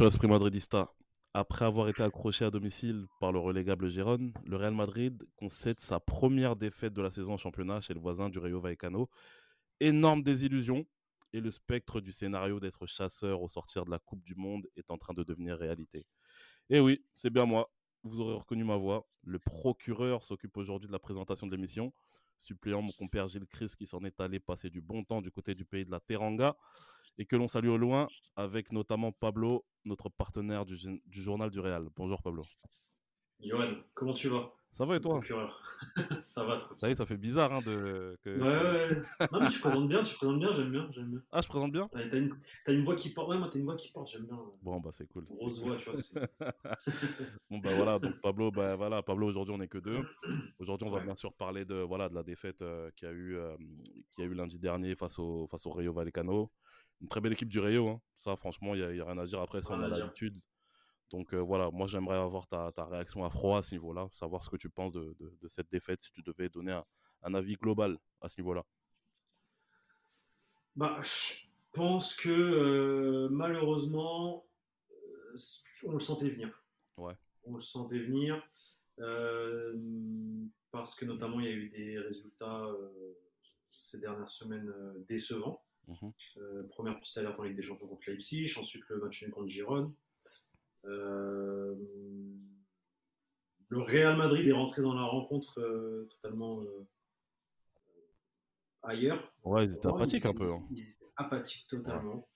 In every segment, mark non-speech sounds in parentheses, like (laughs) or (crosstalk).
Sur Esprit Madridista. Après avoir été accroché à domicile par le relégable Gérone, le Real Madrid concède sa première défaite de la saison en championnat chez le voisin du Rayo Vallecano. Énorme désillusion et le spectre du scénario d'être chasseur au sortir de la Coupe du Monde est en train de devenir réalité. Et oui, c'est bien moi. Vous aurez reconnu ma voix. Le procureur s'occupe aujourd'hui de la présentation de l'émission, suppléant mon compère Gilles Chris qui s'en est allé passer du bon temps du côté du pays de la Teranga et que l'on salue au loin avec notamment Pablo, notre partenaire du, du journal du Real. Bonjour Pablo. Johan, comment tu vas? Ça va et toi? (laughs) Ça va trop. Ça ça fait bizarre hein, de. Que... Ouais, ouais. Non, mais tu présentes bien, tu présentes bien, j'aime bien, j'aime bien. Ah, je présente bien? T'as une... Une voix qui porte, ouais, moi t'as une voix qui porte, j'aime bien. Bon, bah c'est cool. Grosse voix, tu vois. (laughs) (laughs) bon, bah voilà, donc Pablo, bah voilà, Pablo, aujourd'hui on est que deux. Aujourd'hui, on va Ouais. bien sûr parler de, voilà, de la défaite euh, qu'il y, a eu, euh, qu'il y a eu lundi dernier face au, face au Rayo Vallecano. Une très belle équipe du Rayo, hein. ça franchement, il n'y a, rien à dire. Après, ça, on a l'habitude. Donc euh, voilà, moi j'aimerais avoir ta, ta réaction à froid à ce niveau-là, savoir ce que tu penses de, de- de cette défaite, si tu devais donner un, un avis global à ce niveau-là. Bah, je pense que euh, malheureusement, euh, on le sentait venir. Ouais. On le sentait venir euh, parce que notamment il y a eu des résultats ces dernières semaines décevants. Euh, première petite alerte en Ligue des Champions contre Leipzig, ensuite le match nul contre Gironne. Euh, le Real Madrid est rentré dans la rencontre euh, totalement ailleurs. Ouais, ils étaient Ouais, apathiques ils- un peu. hein. Ils, étaient apathiques totalement.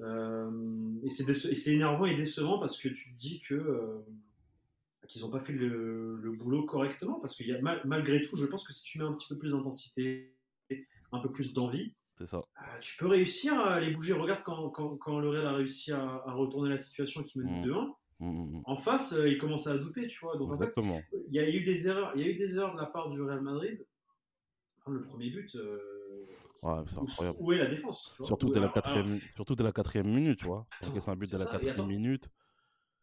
Euh, et c'est déce- et c'est énervant et décevant parce que tu te dis que euh, qu'ils n'ont pas fait le, le boulot correctement. Parce qu'il y a mal- malgré tout, je pense que si tu mets un petit peu plus d'intensité, un peu plus d'envie, C'est ça. euh, tu peux réussir à les bouger. Regarde quand, quand, quand le Real a réussi à, à retourner la situation qui mène Mm. 2-1. Mm, mm, mm. En face, euh, il commençait à douter, tu vois. Donc en fait, il y a eu des erreurs. Il y a eu des erreurs de la part du Real Madrid. Le premier but, euh, Ouais, c'est où, incroyable. où est la défense tu vois Surtout dès, la alors- quatrième, surtout dès la quatrième minute, tu vois. C'est un but dès la quatrième minute.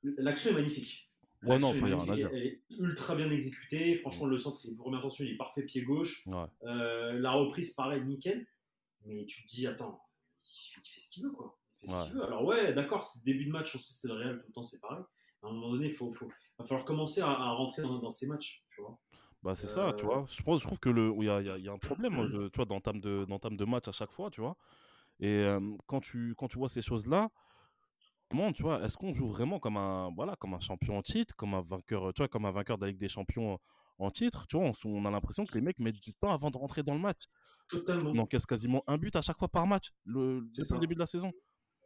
L'action est magnifique. Ouais, non, est. Elle est ultra bien exécutée. Franchement, le centre, il, première attention, il est parfait pied gauche. Ouais. Euh, la reprise, pareil, nickel. Mais tu te dis, attends, il fait ce qu'il veut, quoi. Il fait ce qu'il veut. Alors, ouais, d'accord, c'est début de match, on sait c'est le Real, tout le temps, c'est pareil. À un moment donné, il faut, faut- va falloir commencer à, à rentrer dans, dans ces matchs, tu vois. Bah, c'est ça, tu Euh, vois. Je, pense, je trouve que le, il y a, y a- il y a un problème, (clears throat) moi, de- tu vois, d'entame de, d'entame de match à chaque fois, tu vois. Et euh, quand, tu, quand tu vois ces choses-là, comment, tu vois, est-ce qu'on joue vraiment comme un, voilà, comme un champion en titre, comme un vainqueur, tu vois, comme un vainqueur de la Ligue des Champions en titre, tu vois, on, a l'impression que les mecs mettent du temps avant de rentrer dans le match. Totalement. On encaisse quasiment un but à chaque fois par match, le, C'est depuis ça. le début de la saison,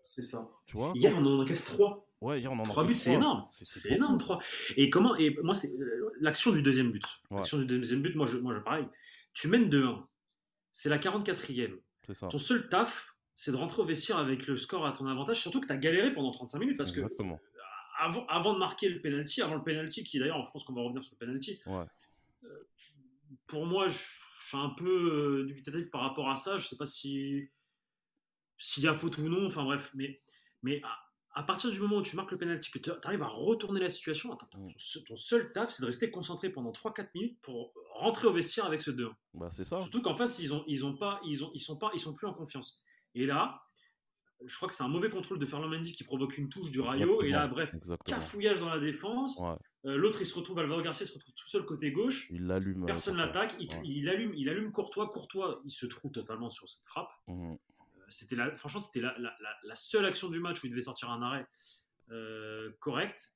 C'est ça. tu vois? Hier, on en encaisse trois. Ouais, hier, on en Trois buts, c'est énorme. C'est- énorme, trois. Et comment Et moi, c'est euh, l'action du deuxième but. Ouais. L'action du deuxième but, moi, je, moi, je pareil. Tu mènes 2-1. C'est la 44e. C'est ça. Ton seul taf, c'est de rentrer au vestiaire avec le score à ton avantage. Surtout que tu as galéré pendant 35 minutes parce que Exactement. Avant, avant de marquer le penalty, avant le penalty, qui d'ailleurs, je pense qu'on va revenir sur le penalty. Ouais. Pour moi, je, je suis un peu euh, dubitatif par rapport à ça. Je sais pas si s'il y a faute ou non. Enfin bref, mais mais à, à partir du moment où tu marques le penalty, que tu arrives à retourner la situation, attends, ton, se- ton seul taf, c'est de rester concentré pendant 3-4 minutes pour rentrer au vestiaire avec ce 2 Bah, c'est ça. Surtout qu'en face, ils ont, ils ont pas, ils ont, ils sont pas, ils sont plus en confiance. Et là, je crois que c'est un mauvais contrôle de Ferland Mendy qui provoque une touche du Rayo. Et là, bref, Exactement. cafouillage dans la défense. Ouais. Euh, L'autre, il se retrouve, Alvaro Garcia se retrouve tout seul côté gauche. Il l'allume. euh, Personne l'attaque. Il, Ouais. il allume, il allume Courtois. Courtois, il se trouve totalement sur cette frappe. Mhm. Euh, C'était la, franchement, c'était la, la- seule action du match où il devait sortir un arrêt euh, correct.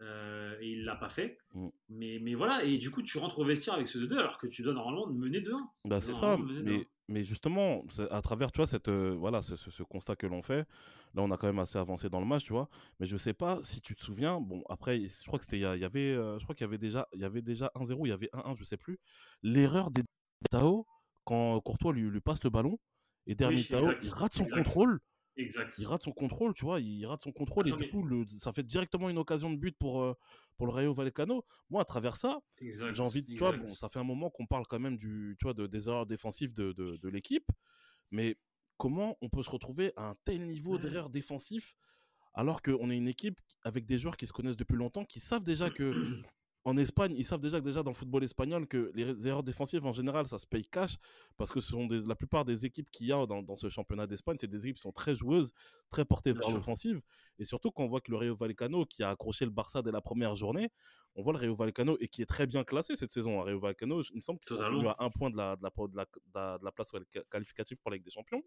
Et il l'a pas fait. Mm. Mais, mais voilà, et du coup, tu rentres au vestiaire avec ce 2-2 alors que tu dois normalement mener 2-1. Bah, c'est ça, mais, mais justement, à travers tu vois, cette, euh, voilà, ce, ce, constat que l'on fait, là on a quand même assez avancé dans le match, tu vois. Mais je sais pas si tu te souviens, bon, après, je crois que c'était, il y avait, euh, je crois qu'il y avait déjà, il y avait déjà 1-0, il y avait 1-1, je sais plus. L'erreur des Tao, quand Courtois lui, lui passe le ballon, et derrière Tao, il rate son contrôle. Exact. Il rate son contrôle, tu vois, il rate son contrôle et du coup, le, ça fait directement une occasion de but pour, euh, pour le Rayo Vallecano. Moi, à travers ça, j'ai envie de, tu vois, bon, ça fait un moment qu'on parle quand même du, tu vois, de, des erreurs défensives de, de, de l'équipe, mais comment on peut se retrouver à un tel niveau d'erreurs défensives alors qu'on est une équipe avec des joueurs qui se connaissent depuis longtemps, qui savent déjà que en Espagne, ils savent déjà que déjà dans le football espagnol que les erreurs défensives en général, ça se paye cash parce que ce sont la plupart des équipes qu'il y a dans, ce championnat d'Espagne, c'est des équipes qui sont très joueuses, très portées vers l'offensive. Et surtout quand on voit que le Rayo Vallecano, qui a accroché le Barça dès la première journée, on voit le Rayo Vallecano et qui est très bien classé cette saison. Le Rayo Vallecano, il me semble qu'il est à un point de la, de la, de la place qualificative pour la Ligue des Champions.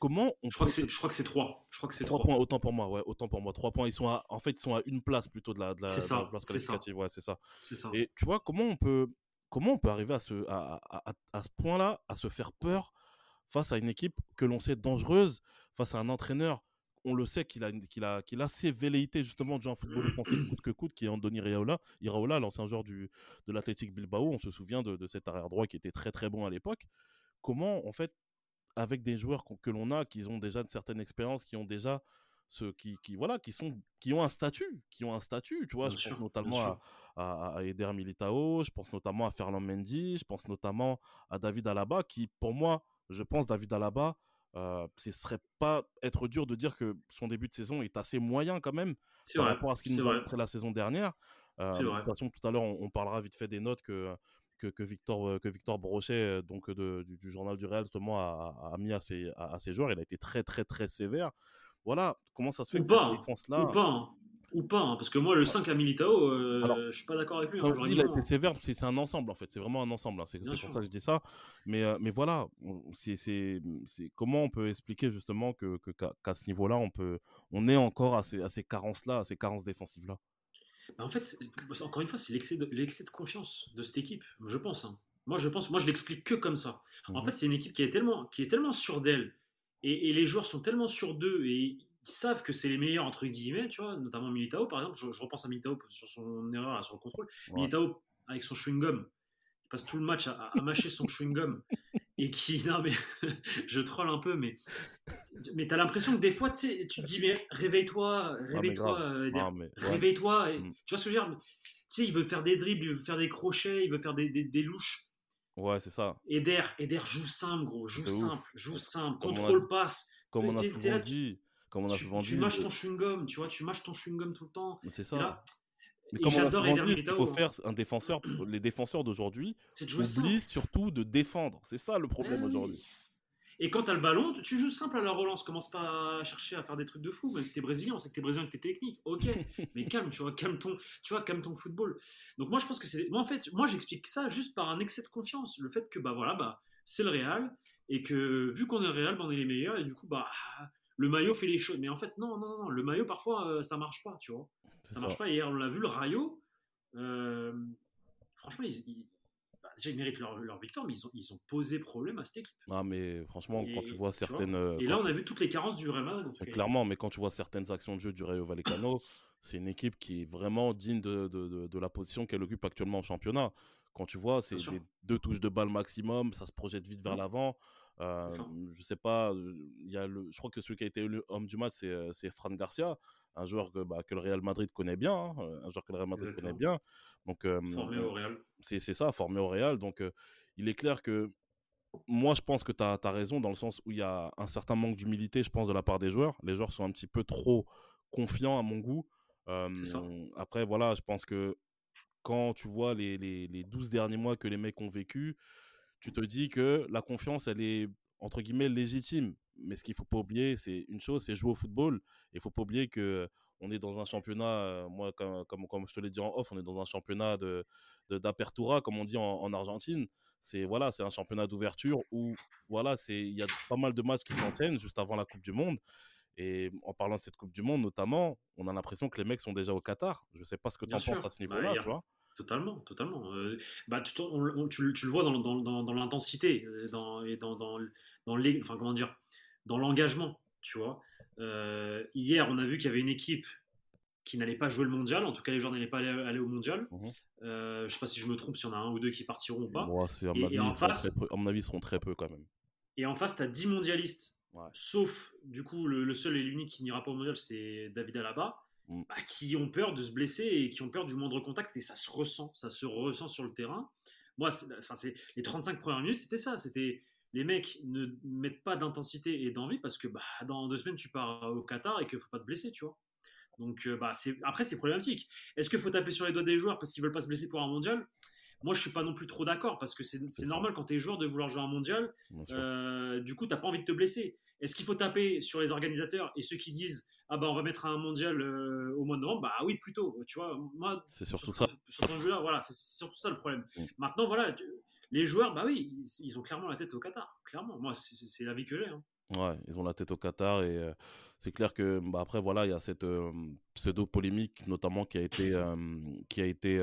Comment on je, crois que c'est, je crois que c'est 3. Je crois que c'est 3 points, autant pour moi, ouais, autant pour moi. 3 points, ils sont à, en fait, ils sont à une place plutôt de la, de la, place qualificative, ouais, c'est ça. Ça. Et tu vois, comment on peut, comment on peut arriver à ce, à, à, à ce point-là, à se faire peur face à une équipe que l'on sait dangereuse, face à un entraîneur? On le sait qu'il a, qu'il a, qu'il a ses velléités justement de jouer un football offensif coûte que coûte, qui est Andoni Iraola, Iraola l'ancien joueur du, de l'Athletic Bilbao. On se souvient de, de, cet arrière droit qui était très très bon à l'époque. Comment, en fait, avec des joueurs que l'on a, qui ont déjà de certaines expériences, qui ont déjà ce qui, qui, voilà qui sont qui ont un statut qui ont un statut tu vois. Je pense notamment à, à, Eder Militao je pense notamment à Ferland Mendy je pense notamment à David Alaba qui pour moi je pense David Alaba euh, ce serait pas être dur de dire que son début de saison est assez moyen quand même par rapport à ce qu'il nous a montré la saison dernière. Euh, de toute façon, tout à l'heure, on, on, parlera vite fait des notes que que, Victor, euh, que Victor Brochet, euh, donc de, du, journal du Real, justement, a, mis à ses, à, ses, joueurs. Il a été très, très, très sévère. Voilà, comment ça se fait ou que pas, cette défense-là. Ou pas, hein. ou pas hein, parce que moi, le 5 à Militao, euh, je suis pas d'accord avec lui. Hein, dis il a été sévère, c'est un ensemble, en fait. C'est vraiment un ensemble. C'est pour ça que je dis ça. Mais, mais voilà, c'est comment on peut expliquer justement que qu'à ce niveau-là, on, peut, on est encore à ces, à ces carences-là, à ces carences défensives-là? Bah, en fait, encore une fois, c'est l'excès de, de, confiance de cette équipe, je pense. Hein. Moi, je pense, moi, je l'explique que comme ça. En mmh fait, c'est une équipe qui est tellement, qui est tellement sûre d'elle, et, les joueurs sont tellement sûrs d'eux, et ils savent que c'est les meilleurs entre guillemets, tu vois, notamment Militao, par exemple. Je, repense à Militao sur son erreur, sur le contrôle. Militao avec son chewing gum, il passe tout le match à, à mâcher son chewing gum et qui (laughs) non mais (laughs) je troll un peu mais mais t'as l'impression que des fois tu sais tu te dis mais réveille-toi réveille-toi euh, réveille-toi mm. tu vois ce que je veux dire tu sais il veut faire des dribbles il veut faire des crochets il veut faire des, des, louches. Ouais c'est ça. Eder Eder joue simple gros joue simple joue simple contrôle passe. comme on a souvent dit comme on a souvent dit tu mâches ton chewing gum tu vois tu mâches ton chewing gum tout le temps. C'est ça mais comme on a dit, il faut faire un défenseur, les défenseurs d'aujourd'hui oublient surtout de défendre. C'est ça le problème aujourd'hui. Et quand tu as le ballon, tu joues simple à la relance. Commence pas à chercher à faire des trucs de fou. Même si t'es brésilien, on sait que t'es brésilien, que t'es technique. Ok, (laughs) mais calme, tu vois, calme ton, tu vois, calme ton football. Donc moi, je pense que c'est, moi en fait, moi j'explique ça juste par un excès de confiance. Le fait que bah voilà, bah c'est le Real et que vu qu'on est le Real, bah, on est les meilleurs et du coup bah le maillot fait les choses. Mais en fait non, non, non, le maillot parfois euh, ça marche pas, tu vois. Ça, marche pas. Hier, on l'a vu, le Rayo, euh, franchement, ils, bah, déjà, ils méritent leur, leur, victoire, mais ils ont, ils ont posé problème à cette équipe. Ah, mais franchement, quand tu vois certaines. et là, on a vu toutes les carences du Real Madrid. Clairement, mais quand tu vois certaines actions de jeu du Rayo Vallecano, (coughs) c'est une équipe qui est vraiment digne de, de, de, la position qu'elle occupe actuellement au championnat. Quand tu vois, c'est deux touches de balle maximum, ça se projette vite vers mmh. l'avant. Euh, je sais pas, il y a le, je crois que celui qui a été homme du match, c'est Fran Garcia un joueur que, bah, que, le Real Madrid connaît bien, hein, un joueur que le Real Madrid connaît bien. Donc, formé au Real. C'est ça, formé au Real. Donc, il est clair que moi, je pense que tu as, raison dans le sens où il y a un certain manque d'humilité, je pense, de la part des joueurs. Les joueurs sont un petit peu trop confiants à mon goût. après, voilà, je pense que quand tu vois les, les, les 12 derniers mois que les mecs ont vécu, tu te dis que la confiance, elle est entre guillemets légitime. Mais ce qu'il faut pas oublier, c'est une chose, c'est jouer au football. Il faut pas oublier que on est dans un championnat, euh, moi comme, comme, comme je te l'ai dit en off, on est dans un championnat de d'apertura, comme on dit en, Argentine. C'est voilà, c'est un championnat d'ouverture où voilà, c'est il y a pas mal de matchs qui s'enchaînent juste avant la Coupe du Monde. Et en parlant de cette Coupe du Monde, notamment, on a l'impression que les mecs sont déjà au Qatar. Je ne sais pas ce que tu en penses à ce bah, niveau-là, tu vois. Totalement, totalement. Euh, bah, tu, tu, le vois dans, dans, dans, l'intensité euh, dans, et dans, dans, dans, les, enfin, comment dire, dans l'engagement, tu vois. Euh, hier, on a vu qu'il y avait une équipe qui n'allait pas jouer le mondial. En tout cas, les joueurs n'allaient pas aller, au mondial. Mmh je ne sais pas si je me trompe, s'il y en a un ou deux qui partiront ou pas. Moi, et, en face, à mon avis, ils seront très peu quand même. Et en face, tu as 10 mondialistes. Sauf, du coup, le, le seul et l'unique qui n'ira pas au mondial, c'est David Alaba. Mm. Bah, qui ont peur de se blesser et qui ont peur du moindre contact et ça se ressent, ça se ressent sur le terrain. Moi, enfin, c'est les 35 premières minutes, c'était ça, c'était les mecs ne mettent pas d'intensité et d'envie parce que bah, dans deux semaines tu pars au Qatar et qu'il faut pas te blesser, tu vois. Donc euh, bah, après c'est problématique. Est-ce qu'il faut taper sur les doigts des joueurs parce qu'ils veulent pas se blesser pour un mondial? Moi, je suis pas non plus trop d'accord parce que c'est normal quand tu es joueur de vouloir jouer un mondial. Euh, du coup, tu n'as pas envie de te blesser. Est-ce qu'il faut taper sur les organisateurs et ceux qui disent ah bah on va mettre un mondial euh, au mois de novembre, bah oui plutôt, tu vois, moi c'est surtout ça. Sur jeu voilà, c'est surtout ça le problème. Mm. Maintenant voilà, les joueurs, bah oui, ils, ont clairement la tête au Qatar, clairement. Moi c'est l'avis que j'ai. Hein. Ouais, ils ont la tête au Qatar et euh, c'est clair que bah après voilà, il y a cette euh, pseudo polémique notamment qui a été qui a été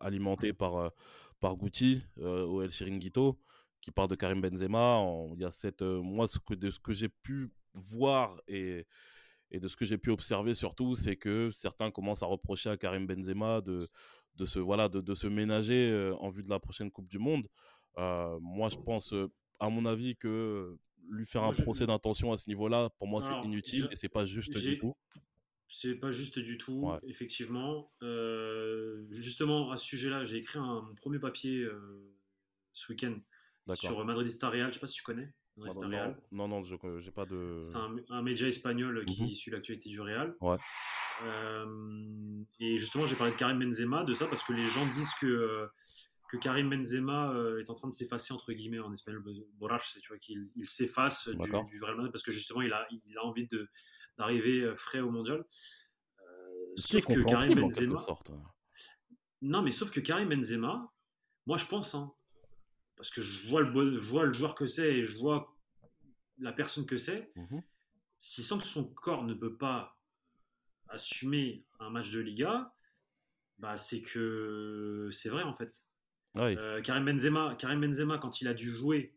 alimentée par par Gucci au El Chiringuito qui parle de Karim Benzema. Il y a cette moi ce que de ce que j'ai pu voir et et de ce que j'ai pu observer surtout, c'est que certains commencent à reprocher à Karim Benzema de, de, se, voilà, de, de se ménager euh, en vue de la prochaine Coupe du Monde. Euh, moi, je pense, euh, à mon avis, que lui faire un procès d'intention à ce niveau-là, pour moi, c'est inutile et c'est pas juste du tout. C'est pas juste du tout, effectivement. justement, à ce sujet-là, j'ai écrit un, premier papier ce week-end sur Madridista Real. Je sais pas si tu connais. Non, non, je n'ai pas de. C'est un, média espagnol qui mhm. suit l'actualité du Real. Ouais. Euh, et justement, j'ai parlé de Karim Benzema, de ça, parce que les gens disent que, que Karim Benzema euh, est en train de s'effacer, entre guillemets, en espagnol, tu vois, qu'il il, s'efface du, du, Real Madrid, parce que justement, il a, il a envie d'arriver euh, frais au mondial. sauf que Karim Benzema. Non, mais sauf que Karim Benzema, moi je pense, hein, parce que je vois le, je vois le joueur que c'est et je vois la personne que c'est. Mhm. S'il sent que son corps ne peut pas assumer un match de Liga, bah c'est que c'est vrai en fait. Euh, Karim, Benzema, Karim Benzema, quand il a dû jouer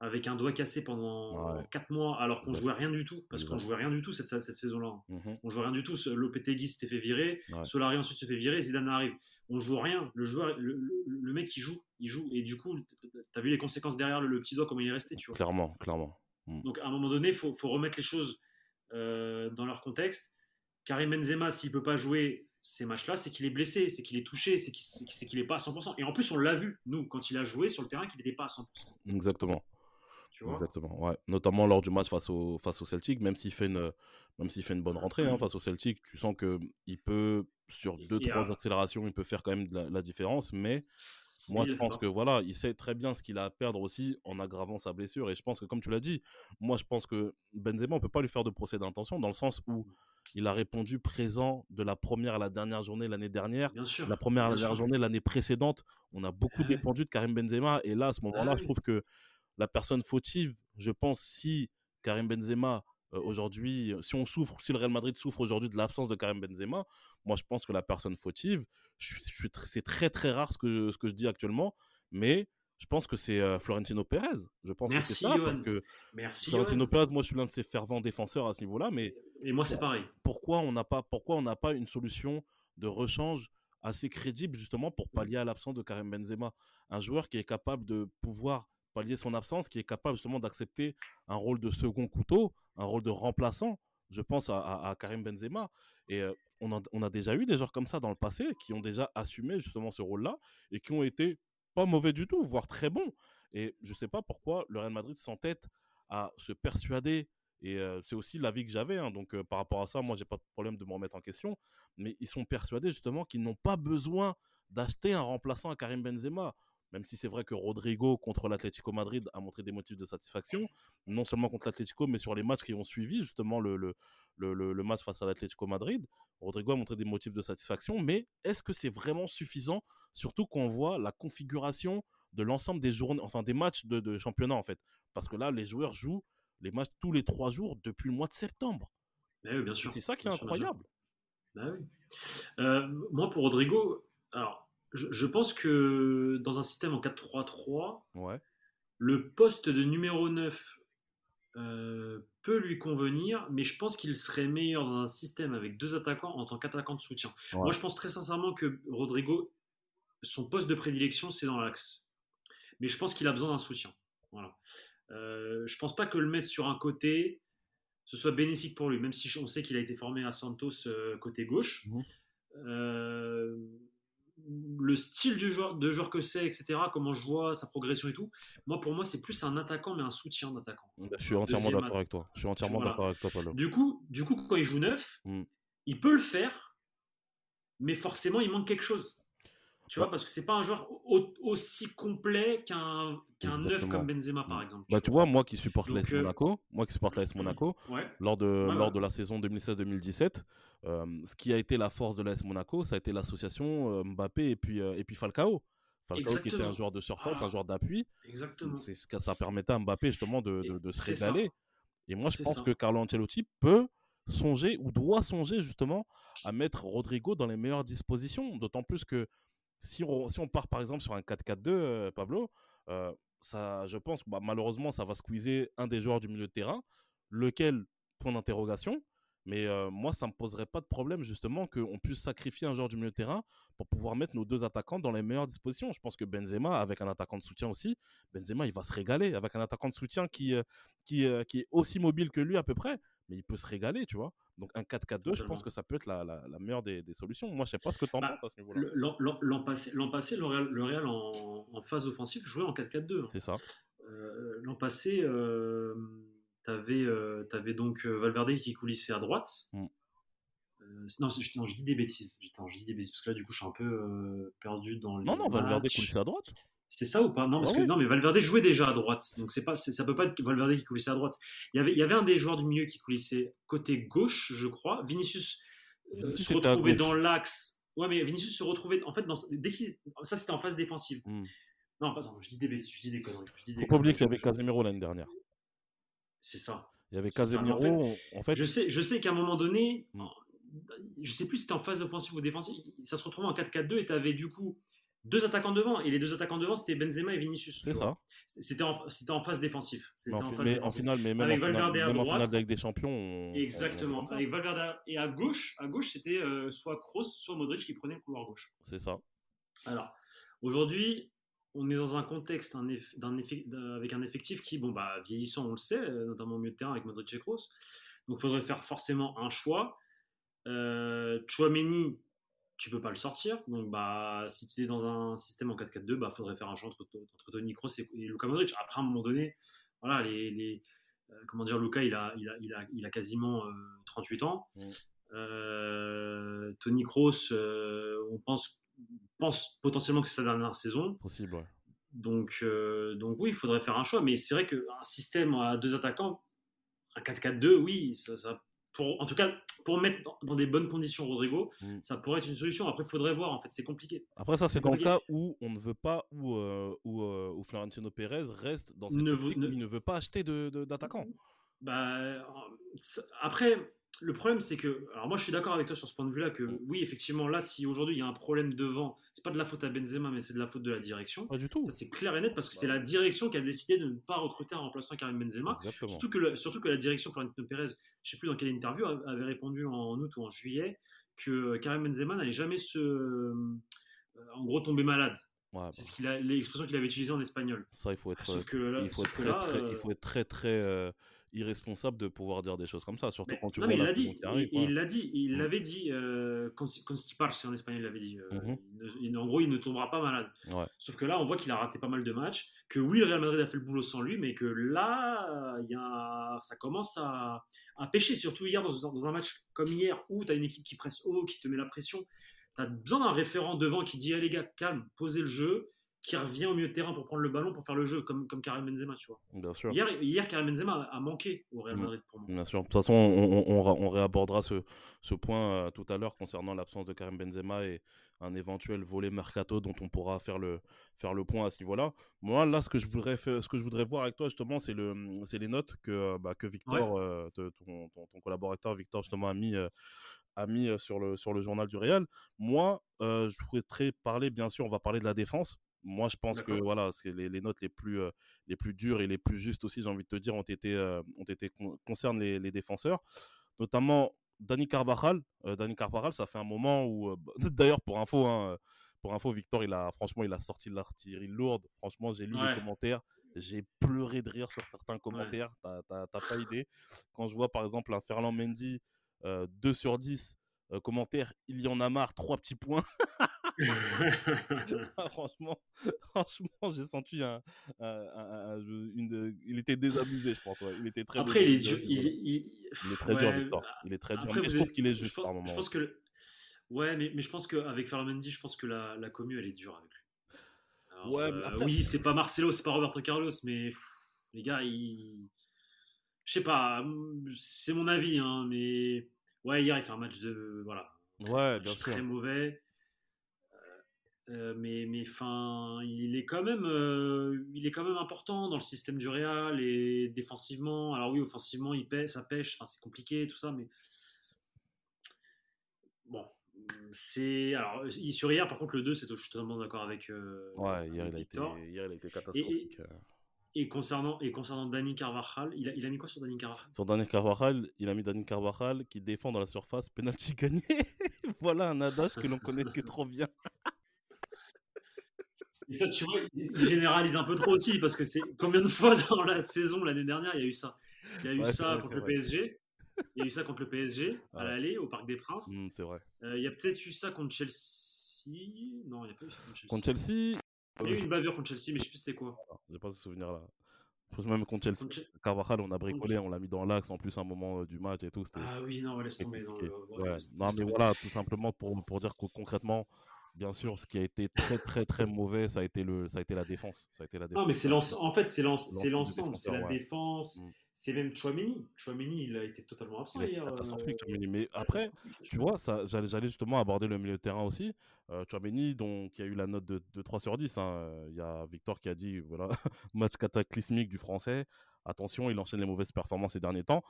avec un doigt cassé pendant 4 mois, alors qu'on jouait rien du tout, parce qu'on jouait rien du tout cette, cette saison-là. Mhm. On jouait rien du tout. Lopetegui s'était fait virer, Solari ensuite se fait virer, Zidane arrive. On joue rien. Le joueur, le, mec, il joue, il joue, et du coup, tu as vu les conséquences derrière le, petit doigt comment il est resté, tu vois. Clairement, clairement. Mm. Donc à un moment donné, il faut, faut, remettre les choses euh, dans leur contexte. Karim Benzema, s'il peut pas jouer ces matchs-là, c'est qu'il est blessé, c'est qu'il est touché, c'est qu'il n'est pas à 100%. Et en plus, on l'a vu, nous, quand il a joué sur le terrain, qu'il n'était pas à 100%. Exactement. Exactement, ouais. Notamment lors du match face au, face au Celtic, même s'il fait une, même s'il fait une bonne rentrée hein, face au Celtic, tu sens que il peut, sur deux, trois accélérations, il peut faire quand même la, différence, mais moi, je pense que voilà, il sait très bien ce qu'il a à perdre aussi en aggravant sa blessure. Et je pense que, comme tu l'as dit, moi, je pense que Benzema, on peut pas lui faire de procès d'intention dans le sens où mmh. il a répondu présent de la première à la dernière journée l'année dernière. Bien sûr, la première à la dernière journée l'année précédente, on a beaucoup dépendu de Karim Benzema. Et là, à ce moment-là, je trouve que la personne fautive, je pense, si Karim Benzema euh, aujourd'hui, si on souffre, si le Real Madrid souffre aujourd'hui de l'absence de Karim Benzema, moi je pense que la personne fautive, c'est très très rare ce que, ce que je dis actuellement, mais je pense que c'est euh, Florentino Pérez. Je pense que c'est ça parce que Merci, Florentino Pérez, moi je suis l'un de ses fervents défenseurs à ce niveau-là, mais et moi c'est pareil. Pourquoi on n'a pas, pourquoi on n'a pas une solution de rechange assez crédible justement pour pallier à l'absence de Karim Benzema, un joueur qui est capable de pouvoir pallier son absence, qui est capable justement d'accepter un rôle de second couteau, un rôle de remplaçant. Je pense à, Karim Benzema. Et euh, on, a, déjà eu des joueurs comme ça dans le passé qui ont déjà assumé justement ce rôle-là et qui ont été pas mauvais du tout, voire très bons. Et je ne sais pas pourquoi le Real Madrid s'entête à se persuader. Et euh, c'est aussi l'avis que j'avais. Hein. donc euh, par rapport à ça, moi, j'ai pas de problème de me remettre en question. Mais ils sont persuadés justement qu'ils n'ont pas besoin d'acheter un remplaçant à Karim Benzema même si c'est vrai que Rodrigo contre l'Atlético Madrid a montré des motifs de satisfaction, non seulement contre l'Atlético, mais sur les matchs qui ont suivi justement le, le, le, match face à l'Atlético Madrid. Rodrigo a montré des motifs de satisfaction, mais est-ce que c'est vraiment suffisant, surtout quand on voit la configuration de l'ensemble des journées, enfin des matchs de, championnat en fait, parce que là les joueurs jouent les matchs tous les trois jours depuis le mois de septembre. Oui, bien sûr. C'est ça qui est Bien sûr, bien sûr. incroyable. Bah oui. Euh, moi, pour Rodrigo, alors, je, je pense que dans un système en 4-3-3, Ouais. le poste de numéro 9 euh, peut lui convenir, mais je pense qu'il serait meilleur dans un système avec deux attaquants en tant qu'attaquant de soutien. Ouais. Moi, je pense très sincèrement que Rodrigo, son poste de prédilection, c'est dans l'axe. Mais je pense qu'il a besoin d'un soutien. Voilà. Euh, je pense pas que le mettre sur un côté, ce soit bénéfique pour lui, même si on sait qu'il a été formé à Santos euh, côté gauche. Mhm. Euh, le style du joueur, de joueur que c'est, etc., comment je vois sa progression et tout, moi, pour moi, c'est plus un attaquant, mais un soutien d'attaquant. Bah, Je suis entièrement d'accord avec toi. Je suis entièrement Voilà. d'accord avec toi, Paulo. Du coup, du coup, quand il joue neuf, Mm. il peut le faire, mais forcément, il manque quelque chose. Tu vois, parce que c'est pas un joueur au- aussi complet qu'un Exactement. comme Benzema, par exemple. Bah, tu vois, moi qui supporte l'AS euh, Monaco, moi qui supporte l'AS Monaco, (clears throat) Ouais, lors de, Ouais, lors ouais. de la saison 2016-2017, euh, ce qui a été la force de l'AS Monaco, ça a été l'association euh, Mbappé et puis, et puis Falcao. Falcao qui était un joueur de surface, Ah. un joueur d'appui. exactement. C'est ce que ça permettait à Mbappé justement de, de- de se régaler. Et moi, je pense ça. que Carlo Ancelotti peut songer ou doit songer justement à mettre Rodrigo dans les meilleures dispositions. D'autant plus que si on, part par exemple sur un 4-4-2, euh, Pablo, euh, ça, je pense, bah, malheureusement, ça va squeezer un des joueurs du milieu de terrain, lequel, point d'interrogation. Mais euh, moi, ça ne me poserait pas de problème justement qu'on puisse sacrifier un joueur du milieu de terrain pour pouvoir mettre nos deux attaquants dans les meilleures dispositions. Je pense que Benzema, avec un attaquant de soutien aussi, Benzema, il va se régaler avec un attaquant de soutien qui, qui est aussi mobile que lui à peu près, mais il peut se régaler, tu vois? Donc un 4-4-2, je pense que ça peut être la, la- la meilleure des, des solutions. Moi, je sais pas ce que tu en Bah, penses à ce niveau-là. L'an passé, passé, le Real, le Real en, en phase offensive jouait en 4-4-2. hein. C'est ça. Euh, L'an passé, euh, t'avais euh, t'avais donc euh, Valverde qui coulissait à droite. Mm. Euh, non, je dis des bêtises. Je dis des bêtises parce que là, du coup, je suis un peu euh, perdu dans les Non, non, Valverde coule à droite. C'est ça ou pas? Non, parce Ah que ouais. non, mais Valverde jouait déjà à droite, donc c'est pas, ça peut pas être Valverde qui coulissait à droite. Il y avait, il y avait un des joueurs du milieu qui coulissait côté gauche, je crois. Vinicius, Vinicius se retrouvait dans l'axe. Ouais, mais Vinicius se retrouvait en fait dans dès qu'il, ça c'était en phase défensive. Mm. Non, attends, je dis des bêtises, je dis des conneries. Je dis des Faut pas oublier qu'il y avait Casemiro l'année dernière. C'est ça. Il y avait en Casemiro, en fait, Je sais, je sais qu'à un moment donné, Mm. je sais plus si c'était en phase offensive ou défensive, ça se retrouvait en 4-4-2 et tu avais du coup deux attaquants devant et les deux attaquants devant c'était Benzema et Vinicius. c'est ça. C'était en, phase défensive. Mais en, en phase mais en finale, mais même Avec en finale, Valverde à même en droite. finale de Ligue des Champions, on- on- Exactement. on- Avec Valverde et à gauche, à gauche c'était euh, soit Kroos, soit Modric qui prenait le couloir gauche. C'est ça. Alors aujourd'hui, on est dans un contexte un eff- avec un effectif qui, bon bah vieillissant, on le sait, euh, notamment au milieu de terrain avec Modric et Kroos. Donc il faudrait faire forcément un choix. Euh, Chouameni, tu peux pas le sortir. Donc bah si tu es dans un système en 4-4-2, bah faudrait faire un choix entre, entre Toni Kroos et, et Luka Modric. Après à un moment donné, voilà les, les- euh, comment dire, Luka il a il a il a, il a quasiment euh, 38 ans. Mm. Euh, Tony Kroos, euh, on pense pense potentiellement que c'est sa dernière saison. Possible, ouais. Donc, euh, donc oui, il faudrait faire un choix. Mais c'est vrai qu'un système à deux attaquants, un 4-4-2, oui, ça, ça- pour, en tout cas, pour mettre dans, dans des bonnes conditions Rodrigo, Mm. ça pourrait être une solution. Après, il faudrait voir. En fait, c'est compliqué. Après, ça, c'est dans le cas où on ne veut pas, où, euh, où, euh, où Florentino Pérez reste dans cette Ne vous- optique ne- où il ne veut pas acheter de- de- d'attaquants. Bah, après, le problème, c'est que. Alors, moi, je suis d'accord avec toi sur ce point de vue-là que, Mm. oui, effectivement, là, si aujourd'hui il y a un problème devant, c'est pas de la faute à Benzema, mais c'est de la faute de la direction. Pas du tout. Ça, c'est clair et net parce que Bah. c'est la direction qui a décidé de ne pas recruter un remplaçant Karim Benzema. Exactement. Surtout que, le- surtout que la direction, Florentino Pérez, je sais plus dans quelle interview, avait répondu en août ou en juillet que Karim Benzema n'allait jamais se. euh, en gros, tomber malade. Ouais, C'est bah, ce qu'il a- l'expression qu'il avait utilisée en espagnol. ça, il faut être, Sauf que là- il faut sauf être que très, là, très- euh, il faut être très, très euh, irresponsable de pouvoir dire des choses comme ça, surtout Mais- quand tu non, vois mais il la dit. Il- l'a dit. Il Mm. l'avait dit. Euh, Consti- Constiparse en espagnol, il l'avait dit. euh, il il- en gros, il ne tombera pas malade. Ouais. Sauf que là, on voit qu'il a raté pas mal de matchs. Que oui, le Real Madrid a fait le boulot sans lui, mais que là, il y a, ça commence à, à pêcher. Surtout hier, dans, dans un match comme hier, où tu as une équipe qui presse haut, qui te met la pression. Tu as besoin d'un référent devant qui dit, allez les gars, calme, posez le jeu, qui revient au milieu de terrain pour prendre le ballon, pour faire le jeu, comme, comme Karim Benzema, tu vois. Bien sûr. Hier, hier Karim Benzema a, manqué au Real Mm. Madrid pour moi. Bien sûr. De toute façon, on, on- on ra- on réabordera ce, ce point euh, tout à l'heure concernant l'absence de Karim Benzema et un éventuel volet mercato dont on pourra faire le, faire le point à ce niveau-là. Moi, là, ce que je voudrais, faire, ce que je voudrais voir avec toi, justement, c'est le, les notes que, bah, que Victor, euh, ton, ton, collaborateur Victor, justement, a mis, euh, a mis sur, le, sur le journal du Real. Moi, je voudrais parler, bien sûr, on va parler de la défense. Moi, je pense que voilà, les, les, notes les plus, les plus dures et les plus justes aussi, j'ai envie de te dire, ont été, ont été concernent les, les défenseurs, notamment Dani Carvajal. Dani Carvajal, ça fait un moment où, (laughs) d'ailleurs, pour info, hein, pour info, Victor, il a, franchement, il a sorti de l'artillerie lourde. Franchement, j'ai lu les commentaires. J'ai pleuré de rire sur certains commentaires. T'as pas idée. Quand je vois, par exemple, un Ferland Mendy, 2 sur 10, commentaire, il y en a marre, 3 petits points. (laughs) Ah, (laughs) franchement, franchement, j'ai senti un, une, il était désabusé, je pense. Il était très. Après, il est, il, est très dur, Victor. Il est très dur. mais je trouve qu'il est juste par moment. Je pense que, ouais, mais, mais je pense qu'avec Ferland je pense que la, la commu, elle est dure avec lui. ouais, euh, Oui, c'est pas Marcelo, c'est pas Roberto Carlos, mais les gars, ils. Je sais pas, c'est mon avis, hein, mais ouais, hier, il fait un match de. Voilà. Ouais, bien sûr. Très mauvais. Euh, mais mais fin, il est quand même euh, il est quand même important dans le système du Real et défensivement. Alors oui, offensivement, il pêche, ça pêche. Enfin, c'est compliqué tout ça, mais bon, c'est alors sur hier par contre le 2 c'est je suis totalement d'accord avec euh, ouais hier il, a été, hier il a été catastrophique et, concernant et concernant Dani Carvajal il a, il a mis quoi sur Dani Carvajal? Sur Dani Carvajal il a mis Dani Carvajal qui défend dans la surface penalty gagné (laughs) voilà un adage que l'on connaît que trop bien et ça, tu vois, il généralise un peu trop aussi, parce que c'est combien de fois dans la saison l'année dernière, il y a eu ça? Il y a eu ça contre le PSG. Il y a eu ça contre le PSG à l'aller au Parc des Princes. Mmh, c'est vrai. Euh, il y a peut-être eu ça contre Chelsea. Non, il n'y a pas eu ça contre Chelsea. Contre Chelsea? Il y a eu une bavure contre Chelsea, mais je sais plus c'était quoi. J'ai pas ce souvenir là. Même contre Chelsea. Contre... Carvajal, on a bricolé, on l'a mis dans l'axe en plus un moment euh, du match et tout. Ah oui, non, laisse tomber. Non, non, mais voilà, tout simplement pour, pour dire que concrètement, bien sûr, ce qui a été très très très mauvais, ça a été le, ça a été la défense. Ça a été la défense. Non, mais c'est l'ensemble. En fait, c'est l'ensemble, c'est la défense. Mmh. C'est même Chouameni. Chouameni, il a été totalement absent hier. Catastrophique, euh... Mais après, tu vois, j'allais justement aborder le milieu de terrain aussi. Euh, Chouameni, donc, qui a eu la note de, de 3 sur 10. Hein. Il y a Victor qui a dit, voilà, (laughs) match cataclysmique du français. Attention, il enchaîne les mauvaises performances ces derniers temps.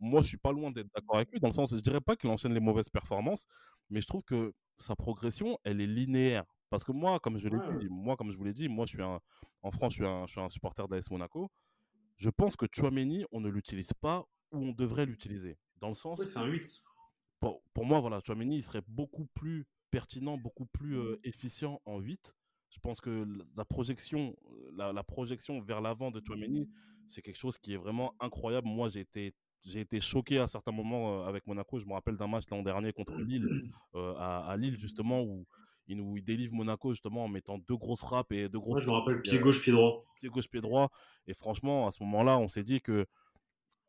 Moi, je suis pas loin d'être d'accord avec lui, dans le sens, je dirais pas qu'il enchaîne les mauvaises performances, mais je trouve que sa progression, elle est linéaire. Parce que moi, comme je l'ai dit, moi, comme je vous l'ai dit, moi, je suis un, en France, je suis un, je suis un supporter d'AS Monaco. Je pense que Chouameni, on ne l'utilise pas où on devrait l'utiliser. Dans le sens. c'est un 8. Pour, pour, moi, voilà, Chouameni, il serait beaucoup plus pertinent, beaucoup plus euh, efficient en 8. Je pense que la projection, la, la projection vers l'avant de Chouameni, c'est quelque chose qui est vraiment incroyable. Moi, j'ai été j'ai été choqué à certains moments euh, avec Monaco. Je me rappelle d'un match l'an dernier contre Lille, (clears throat) euh, à, Lille justement, où il nous délivre Monaco justement en mettant deux grosses frappes et deux grosses. je me rappelle pied gauche, pied droit. Pied gauche, pied droit. Et franchement, à ce moment-là, on s'est dit que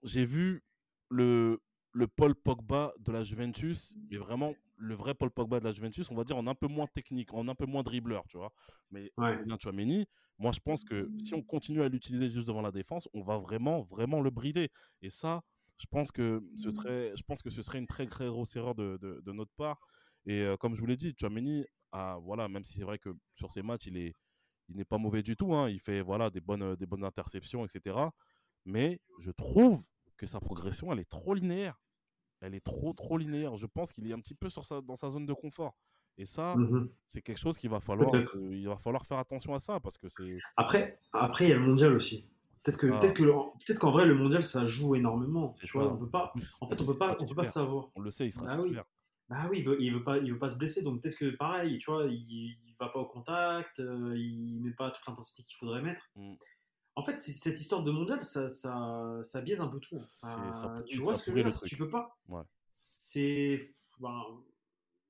j'ai vu le, le Paul Pogba de la Juventus, mais vraiment le vrai Paul Pogba de la Juventus, on va dire en un peu moins technique, en un peu moins dribbleur, tu vois. Mais ouais. bien Chouameni, moi je pense que si on continue à l'utiliser juste devant la défense, on va vraiment, vraiment le brider. Et ça, je pense que ce mmh. serait, je pense que ce serait une très très grosse erreur de, de, notre part. Et comme je vous l'ai dit, Chouameni, ah, voilà, même si c'est vrai que sur ces matchs, il est, il n'est pas mauvais du tout. Hein, il fait voilà des bonnes, des bonnes interceptions, etc. Mais je trouve que sa progression, elle est trop linéaire. Elle est trop trop linéaire. Je pense qu'il est un petit peu sur sa, dans sa zone de confort. Et ça, mmh c'est quelque chose qu'il va falloir, il va falloir faire attention à ça parce que c'est. Après, après, il y a le mondial aussi. Peut-être que, peut-être que, peut-être qu'en vrai, le mondial, ça joue énormément. Tu vois, on peut pas. En fait, on peut pas, on peut pas savoir. On le sait, il sera bah oui. Bah oui, il veut, il veut pas, il veut pas se blesser. Donc peut-être que pareil, tu vois, il, il va pas au contact, euh, il met pas toute l'intensité qu'il faudrait mettre. Mm. En fait, cette histoire de mondial, ça, ça, ça biaise un peu tout. Tu vois ce que je veux dire Tu peux pas. Ouais. C'est. Ben,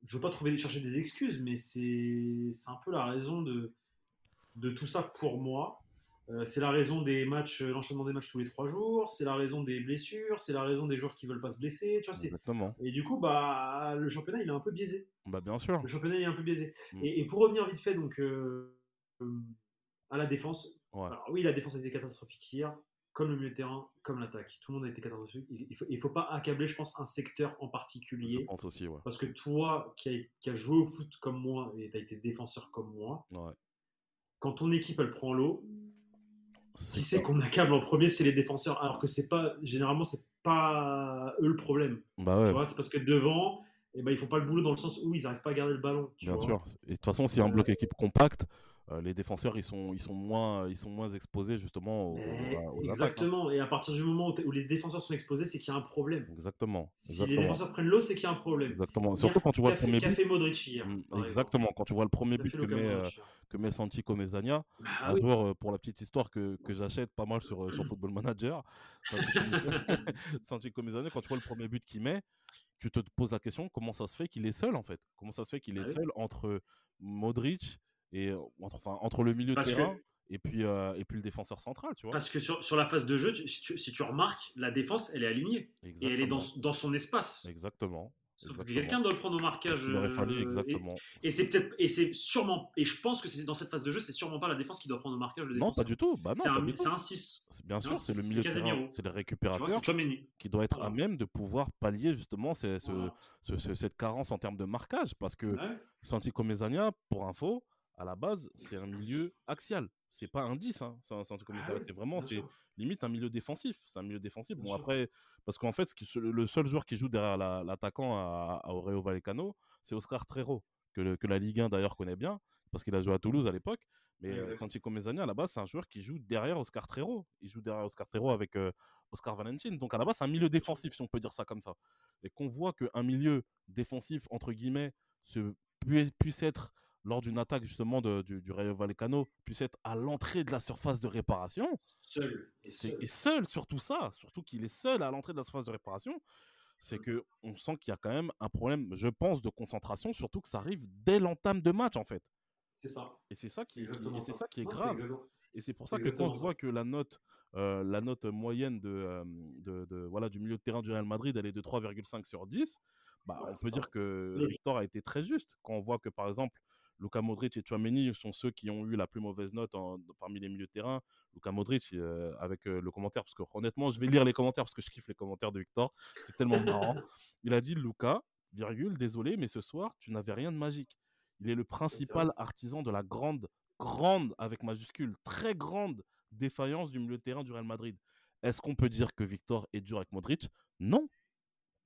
je veux pas trouver, chercher des excuses, mais c'est, c'est un peu la raison de, de tout ça pour moi. Euh, c'est la raison des matchs, euh, l'enchaînement des matchs tous les trois jours, c'est la raison des blessures, c'est la raison des joueurs qui veulent pas se blesser, tu vois. Exactement. Et du coup, bah, le championnat il est un peu biaisé. Bah bien sûr. Le championnat il est un peu biaisé. Mm. Et, pour revenir vite fait donc euh, à la défense. Alors oui, la défense a été catastrophique hier. comme le milieu de terrain, comme l'attaque. Tout le monde a été catastrophique. Il ne faut, il faut pas accabler, je pense, un secteur en Je particulier. pense aussi, ouais. Parce que toi, qui a, qui a joué au foot comme moi et tu as été défenseur comme moi, ouais. quand ton équipe elle prend l'eau, qui C'est qu'on accable en premier, c'est les défenseurs. Alors que c'est pas, généralement, c'est pas eux le problème. Bah ouais, c'est parce que devant, eh ben, ils font pas le boulot dans le sens où ils n'arrivent pas à garder le ballon. tu bien vois. sûr. Et de toute façon, a un Euh, bloc équipe compact, euh, les défenseurs, ils sont, ils sont, moins, ils sont moins exposés justement aux, attaques, hein. exactement. Et à partir du moment où, les défenseurs sont exposés, c'est qu'il y a un problème. Exactement. Si les défenseurs prennent l'eau, c'est qu'il y a un problème. Exactement. Surtout quand tu vois le premier qu'a but. Modric hier. Mm, Exactement. Quand tu vois le premier but Qu'a que met, euh, que met Santi Comezania, Bah un oui. joueur, euh, pour la petite histoire, que, que j'achète pas mal sur, euh, sur Football Manager. (laughs) (laughs) Santi Comezania, quand tu vois le premier but qu'il met, tu te poses la question comment ça se fait qu'il est seul en fait? Comment ça se fait qu'il est Ah oui. seul entre Modric et euh, entre, enfin, entre le milieu Parce de que- terrain et puis, euh, et puis le défenseur central, tu vois Parce que sur, sur la phase de jeu, tu- si, tu, si tu remarques, la défense, elle est alignée. Et elle est dans, dans son espace. Exactement. Sauf que quelqu'un doit le prendre au marquage. Il aurait fallu euh, et- exactement. Et, c'est peut-être et c'est sûrement et je pense que c'est dans cette phase de jeu, c'est sûrement pas la défense qui doit prendre au marquage le Non, pas du tout. Bah c'est un, du tout. c'est un 6. C'est- Bien sûr, c'est le milieu de c'est le vois, récupérateur qui doit être à même de pouvoir pallier justement ce- ce- Voilà. ce- ce- cette carence en termes de marquage. Parce que Ouais. Santi Comezania, pour info, à la base, c'est un milieu axial. C'est pas un 10, hein. Ah oui, c'est vraiment, c'est sûr. limite un milieu défensif. C'est un milieu défensif. Bien bon, sûr. après, parce qu'en fait, ce le seul joueur qui joue derrière la- l'attaquant à, à Oreo Vallecano, c'est Oscar Trero, que, le- que la Ligue 1 d'ailleurs connaît bien, parce qu'il a joué à Toulouse à l'époque. Mais euh. Santi Comezania, à la base, c'est un joueur qui joue derrière Oscar Trero. Il joue derrière Oscar Trero avec euh, Oscar Valentin. Donc à la base, c'est un milieu défensif, si on peut dire ça comme ça. Et qu'on voit qu'un milieu défensif, entre guillemets, se, pu- puisse être lors d'une attaque justement de- du, du Rayo Vallecano, puisse être à l'entrée de la surface de réparation. Seul. Et seul. Et seul, surtout ça, surtout qu'il est seul à l'entrée de la surface de réparation, c'est Mm. que on sent qu'il y a quand même un problème, je pense, de concentration, surtout que ça arrive dès l'entame de match en fait. C'est ça. Et c'est ça qui, qui- exactement et c'est ça. ça qui est Non, grave. Et c'est pour ça que quand je vois que la note, euh, la note moyenne de, euh, de, de- voilà, du milieu de terrain du Real Madrid, elle est de 3,5 sur 10, bah, Ouais, on peut ça. dire que. Victor a été très juste. Quand on voit que, par exemple, Luka Modric et Chouameni sont ceux qui ont eu la plus mauvaise note en- parmi les milieux de terrain. Luka Modric, euh, avec euh, le commentaire, parce que honnêtement, je vais lire les commentaires parce que je kiffe les commentaires de Victor. C'est tellement (laughs) marrant. Il a dit Luka, virgule, désolé, mais ce soir, tu n'avais rien de magique. Il est le principal artisan de la grande, grande, avec majuscule, très grande défaillance du milieu de terrain du Real Madrid. Est-ce qu'on peut dire que Victor est dur avec Modric? Non.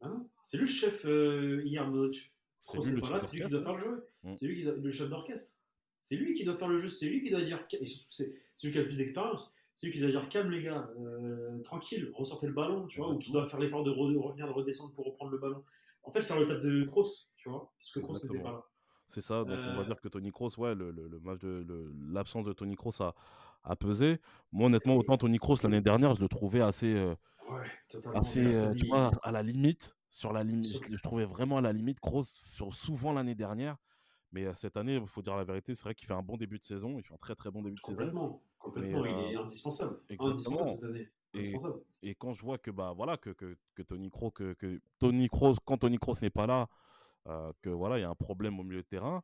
Hein? C'est le chef euh, hier, Modric. C'est lui là, c'est lui qui doit faire le jeu. Mm. C'est lui qui doit- le chef d'orchestre. C'est lui qui doit faire le jeu, c'est lui qui doit dire. Et surtout, c'est c'est lui qui a le plus d'expérience. C'est lui qui doit dire calme les gars, euh, tranquille, ressortez le ballon, tu vois, ou qui doit faire l'effort de re- revenir, de redescendre pour reprendre le ballon. En fait, faire le taf de Kroos, tu vois, parce que Kroos n'était pas là. C'est ça, donc on va Euh, dire que Tony Kroos, ouais, le, le- le match de le- l'absence de Tony Kroos a, a pesé. Moi, honnêtement, autant Tony Kroos l'année dernière, je le trouvais assez, euh, Ouais, assez, euh, tu vois, à la limite. Sur la limite, je, je trouvais vraiment à la limite Kroos sur souvent l'année dernière. Mais cette année, il faut dire la vérité, c'est vrai qu'il fait un bon début de saison. Il fait un très très bon début de saison. Complètement, complètement, Mais, il euh, est indispensable. exactement. Indispensable cette année. Et- Indispensable. Et quand je vois que bah voilà que, que, que Tony Kroos que, que Tony Kroos quand Tony Kroos n'est pas là, euh, que voilà il y a un problème au milieu de terrain.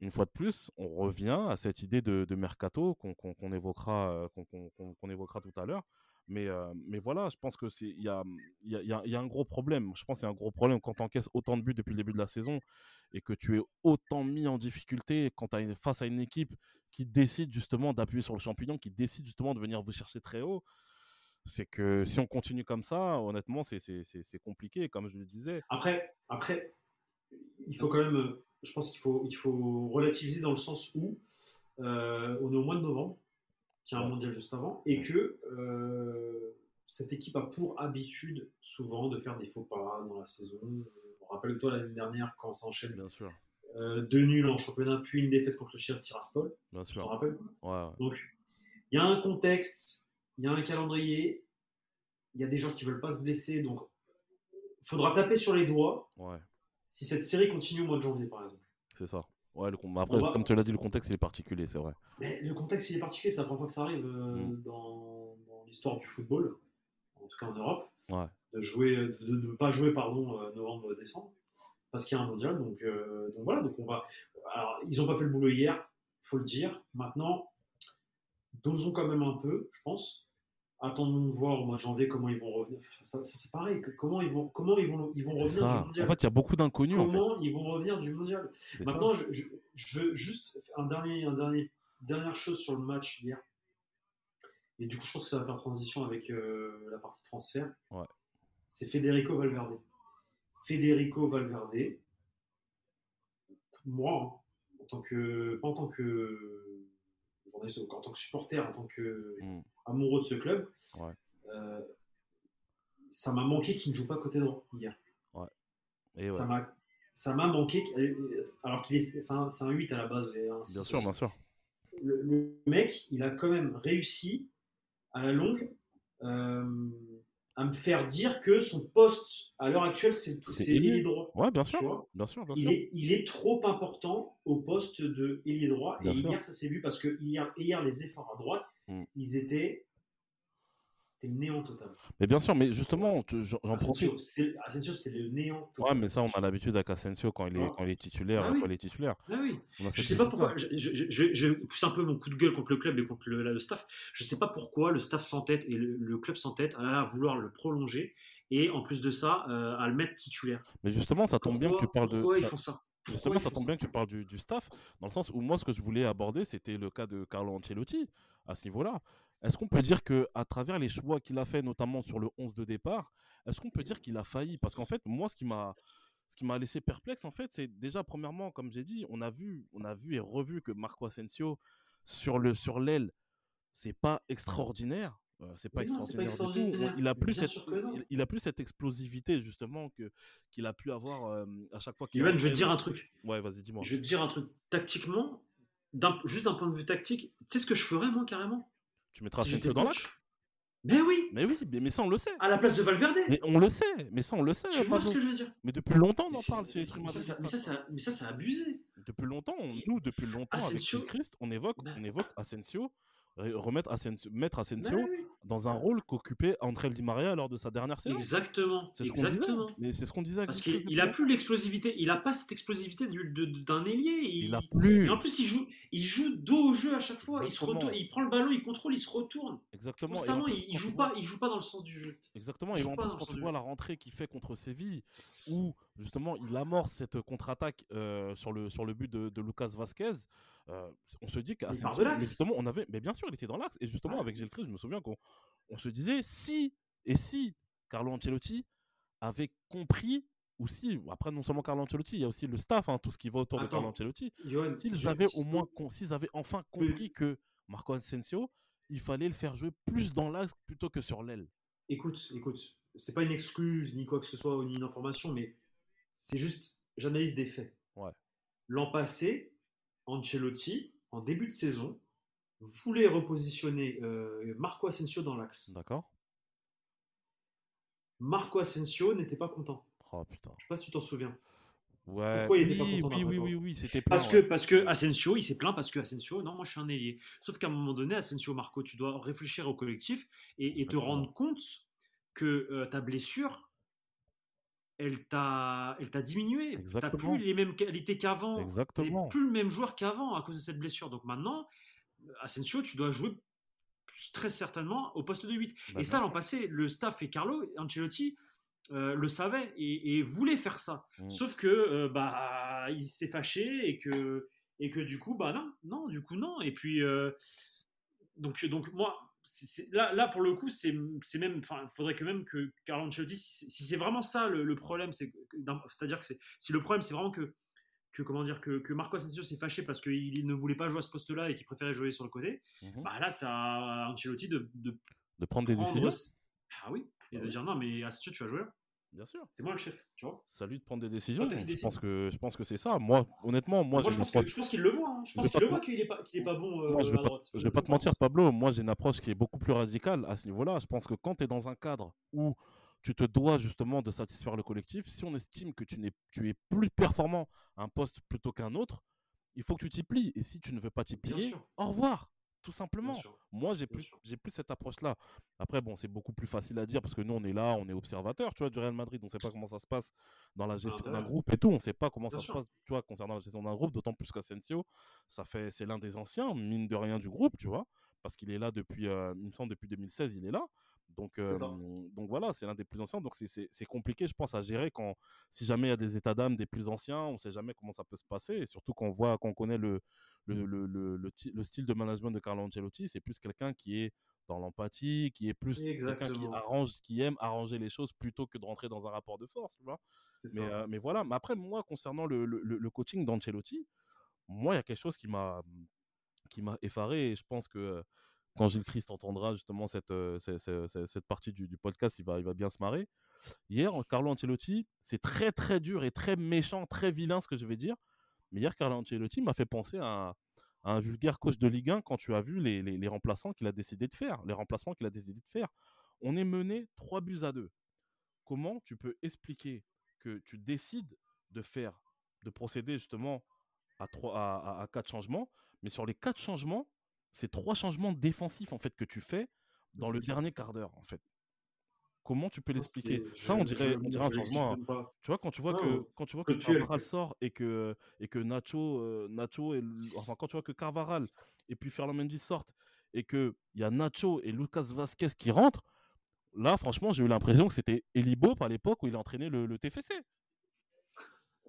Une fois de plus, on revient à cette idée de, de mercato qu'on qu'on- qu'on évoquera qu'on qu'on évoquera tout à l'heure. Mais, euh, mais voilà, je pense que c'est il y a, il y, y a- un gros problème. Je pense qu'il y a un gros problème quand tu encaisses autant de buts depuis le début de la saison et que tu es autant mis en difficulté quand as face à une équipe qui décide justement d'appuyer sur le champignon, qui décide justement de venir vous chercher très haut c'est que si on continue comme ça, honnêtement, c'est compliqué, comme je le disais. Après, après, il faut quand même, euh, je pense qu'il faut, il faut relativiser dans le sens où euh, on est au mois de novembre, qui est un mondial juste avant, et que euh, cette équipe a pour habitude souvent de faire des faux pas dans la saison. Rappelle-toi l'année dernière quand ça enchaîne Bien sûr, euh, deux nuls en championnat, puis une défaite contre le Sheriff Tiraspol. bien Tu te sûr. rappelles Ouais, ouais. Donc, il y a un contexte, il y a un calendrier, il y a des gens qui veulent pas se blesser, donc il faudra taper sur les doigts ouais, si cette série continue au mois de janvier, par exemple. c'est ça. Ouais, le après, On va- comme tu l'as dit, le contexte il est particulier, c'est vrai. Mais le contexte, il est particulier, c'est la première fois que ça arrive euh, Mm. dans, dans l'histoire du football, en tout cas en Europe, Ouais, de jouer, de ne pas jouer, pardon, euh, novembre-décembre, parce qu'il y a un mondial. Donc, euh, donc voilà, donc on va. Alors, ils n'ont pas fait le boulot hier, faut le dire. Maintenant, dosons quand même un peu, je pense. Attendons de voir au mois de janvier comment ils vont revenir. Ça, ça, c'est pareil. que- Comment ils vont, comment ils vont, ils vont revenir ça. du En mondial fait, il y a beaucoup d'inconnus. En fait. Comment ils vont revenir du mondial? Maintenant, je, je, je veux juste un dernier, un dernier, dernière chose sur le match hier. Et du coup, je pense que ça va faire transition avec euh, la partie transfert. Ouais. C'est Federico Valverde. Federico Valverde, moi, hein, en tant que, pas en tant que journaliste, en tant que supporter, en tant que Mm. Amoureux de ce club, Ouais. euh, ça m'a manqué qu'il ne joue pas côté droit hier. Et Ça m'a ça m'a manqué, qu'- alors qu'il est, c'est un, c'est un 8 à la base. et un 6 Bien sûr, bien sûr. Le, le mec, il a quand même réussi à la longue euh, à me faire dire que son poste à l'heure actuelle, c'est ailier. droit. Ouais, bien sûr. vois Bien sûr, bien il sûr. est, il est trop important au poste de ailier droit. Bien et sûr. hier, ça s'est vu parce que hier, hier les efforts à droite, Mm. ils étaient. C'était le néant total. Mais bien sûr, mais justement, j'en profite. Asensio, c'était le néant total. Ouais, mais ça, on a l'habitude avec Asensio quand il est, quand il est titulaire. Ah oui. Quand il est titulaire. Ah oui. Je sais pas pourquoi. Je, je, je, je pousse un peu mon coup de gueule contre le club et contre le, le staff. Je sais pas pourquoi le staff s'entête et le, le club s'entête à vouloir le prolonger et en plus de ça euh, à le mettre titulaire. Mais justement, ça tombe bien que tu parles de. pourquoi ils ça- font ça? Justement, ça tombe bien que tu parles du, du staff, dans le sens où moi, ce que je voulais aborder, c'était le cas de Carlo Ancelotti à ce niveau-là. Est-ce qu'on peut dire que à travers les choix qu'il a fait, notamment sur le 11 de départ, est-ce qu'on peut dire qu'il a failli? Parce qu'en fait, moi, ce qui m'a ce qui m'a laissé perplexe, en fait, c'est déjà premièrement, comme j'ai dit, on a vu, on a vu et revu que Marco Asensio sur le sur l'aile, c'est pas extraordinaire. Euh, c'est pas pas extraordinaire du tout. Il a plus cette, il, il a plus cette explosivité justement que qu'il a pu avoir euh, à chaque fois qu'il Yoann, je vais te dire un truc. Ouais, vas-y, dis-moi. Je vais te dire un truc. Tactiquement, juste d'un point de vue tactique, tu sais ce que je ferais moi carrément? Tu mettras si Asensio dans l'axe? Mais oui, Mais oui, mais, mais ça on le sait. à la place de Valverde. Mais on le sait, mais ça on le sait. tu vois ce que je veux dire? Mais depuis longtemps on en parle chez mais les ça, mais ça, ça- mais ça, c'est abusé. Depuis longtemps, on- nous depuis longtemps avec Asensio- Gilles Christ, on évoque, Bah. on évoque Asensio, remettre Asensio, mettre Asensio oui. dans un rôle qu'occupait André Di Maria lors de sa dernière saison. Exactement. C'est ce qu'on disait. Exactement. Mais c'est ce qu'on disait. Parce qu'il depuis a plus l'explosivité. Il a pas cette explosivité du- de- de- d'un ailier. Il, Il a plus. Et en plus, il joue, il joue dos au jeu à chaque fois. Il, se retourne, il prend le ballon, il contrôle, il se retourne. Exactement. Constamment, plus, il, joue pas, vois- il joue pas dans le sens du jeu. Exactement. Il Et en plus, quand tu jeu. vois la rentrée qu'il fait contre Séville, où justement il amorce cette contre-attaque euh, sur, le, sur le but de, de Lucas Vasquez, euh, on se dit qu'à justement, on avait, mais bien sûr, il était dans l'axe. Et justement, avec Gilles Christ, je me souviens qu'on on se disait si et si Carlo Ancelotti avait compris ou si, après non seulement Carlo Ancelotti, il y a aussi le staff, hein, tout ce qui va autour de. Carlo Ancelotti. S'ils avaient au moins, s'ils avaient enfin compris que Marco Asensio, il fallait le faire jouer plus dans l'axe plutôt que sur l'aile. Écoute, écoute, c'est pas une excuse ni quoi que ce soit, ni une information, mais c'est juste, j'analyse des faits. Ouais. L'an passé, Ancelotti, en début de saison, voulait repositionner euh, Marco Asensio dans l'axe. D'accord Marco Asensio n'était pas content. Oh putain. Je sais pas si tu t'en souviens. Ouais. Pourquoi il était pas oui, content oui, oui, oui, oui, c'était Parce que, parce que Asensio, il s'est plaint parce que Asensio, non, moi je suis un ailier. Sauf qu'à un moment donné, Asensio, Marco, tu dois réfléchir au collectif et, et te rendre compte que euh, ta blessure, elle t'a, elle t'a diminué. Tu n'as Exactement. plus les mêmes qualités qu'avant. Tu Exactement. plus le même joueur qu'avant à cause de cette blessure. Donc maintenant, Asensio, tu dois jouer très certainement au poste de 8. Bah, et ça, l'an passé, le staff et Carlo Ancelotti euh, le savaient et, et voulaient faire ça. Mm. Sauf que euh, bah il s'est fâché et que et que du coup bah non non du coup non et puis euh, donc donc moi là là pour le coup c'est c'est même il faudrait que même que Carlo Ancelotti si c'est si c'est vraiment ça le, le problème c'est-à-dire que c'est si le problème c'est vraiment que que comment dire que, que Marco Asensio s'est fâché parce qu'il ne voulait pas jouer à ce poste-là et qu'il préférait jouer sur le côté Mhm. bah là c'est à Ancelotti de, de De prendre des prendre décisions. ah oui et Ah de oui. dire non mais Asensio tu vas jouer là. Bien sûr. c'est moi le chef tu vois C'est à lui de prendre des décisions. Je pense que je pense que c'est ça. Moi, honnêtement, moi, je pense qu'il le voit. hein. Je Je pense vais qu'il le voit qu'il est pas, qu'il est pas bon euh, Moi, je vais à pas, droite. je vais pas te mentir, Pablo. Moi, j'ai une approche qui est beaucoup plus radicale à ce niveau-là. Je pense que quand tu es dans un cadre où tu te dois justement de satisfaire le collectif, si on estime que tu, n'es, tu es plus performant à un poste plutôt qu'un autre, il faut que tu t'y plies. Et si tu ne veux pas t'y plier, au revoir, tout Bien simplement. Moi, j'ai plus, j'ai plus cette approche-là. Après, bon, c'est beaucoup plus facile à dire parce que nous, on est là, on est observateur, tu vois, du Real Madrid. On ne sait pas comment ça se passe dans la gestion bah d'un ouais. groupe et tout. On ne sait pas comment Bien ça sûr. se passe, tu vois, concernant la gestion d'un groupe. D'autant plus qu'Asensio, ça fait, c'est l'un des anciens, mine de rien, du groupe, tu vois. parce qu'il est là depuis, il me semble, depuis 2016, il est là. Donc, donc voilà, c'est l'un des plus anciens. Donc c'est compliqué, je pense, à gérer quand, si jamais il y a des états d'âme des plus anciens, on ne sait jamais comment ça peut se passer. Et surtout quand on voit, qu'on connaît le, le, le, le, le, style de management de Carlo Ancelotti, c'est plus quelqu'un qui est dans l'empathie, qui est plus quelqu'un qui arrange, qui aime arranger les choses plutôt que de rentrer dans un rapport de force, tu vois? Mais, mais, voilà. Mais après, moi, concernant le, le coaching d'Ancelotti, moi, il y a quelque chose qui m'a qui m'a effaré et je pense que quand Gilles Christ entendra justement cette, cette, cette, partie du, du, podcast, il va, il va bien se marrer. Hier, Carlo Ancelotti, c'est très très dur et très méchant, très vilain ce que je vais dire. Mais hier, Carlo Ancelotti m'a fait penser à, un vulgaire coach de Ligue 1 quand tu as vu les, les, les remplaçants qu'il a décidé de faire, les remplacements qu'il a décidé de faire. On est mené 3 buts à 2. Comment tu peux expliquer que tu décides de faire, de procéder justement à, 3, à, à, à 4 changements, mais sur les 4 changements, c'est trois changements défensifs en fait que tu fais dans le dernier quart d'heure en fait? Comment tu peux l'expliquer? Ça, on dirait, on dirait un changement. Tu vois, quand tu vois que quand tu vois que Carvaral sort et que et que Nacho, euh, Nacho et enfin quand tu vois que Carvaral et puis Ferland Mendy sortent et que il y a Nacho et Lucas Vasquez qui rentrent, là, franchement, j'ai eu l'impression que c'était Elibo à l'époque où il entraînait le, le TFC.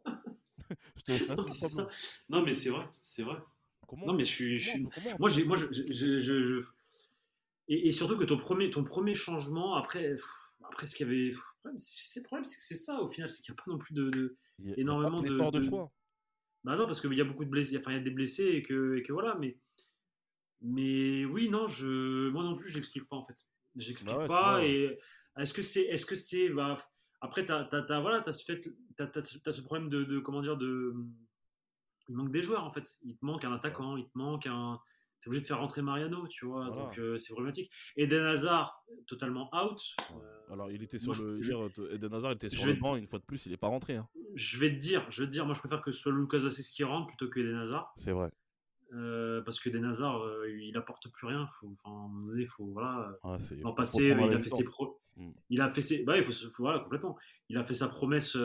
(laughs) (laughs) non, mais c'est vrai, c'est vrai non, mais je suis. Moi, j'ai, moi, je, je, Et, surtout que ton premier, ton premier changement, après, après ce qu'il y avait. C'est le problème, c'est que c'est ça au final, c'est qu'il n'y a pas non plus de, énormément de, de, choix. Bah non, parce qu'il y a beaucoup de blessés, enfin il y a des blessés et que, et que voilà, mais mais oui, non, je moi non plus je l'explique pas en fait. J'explique bah pas et est-ce que c'est est-ce que c'est bah après t'as as, voilà as, fait, as, ce problème de, de comment dire de il manque des joueurs en fait. Il te manque un attaquant, il te manque un. Obligé de faire rentrer Mariano, tu vois, donc euh, c'est problématique. Eden Hazard, totalement out. Euh, Alors il était sur le. Eden Hazard était sur le banc, une fois de plus, il n'est pas rentré. Hein. Je vais te dire, je vais te dire, moi je préfère que ce soit Lucas Assis qui rentre plutôt que Eden Hazard. C'est vrai. Euh, parce que Eden Hazard, il apporte plus rien. Faut, enfin, il faut voilà. en passer, il a fait ses pro... Mm. Il a fait ses. Bah, il faut, faut, voilà complètement. Il a fait sa promesse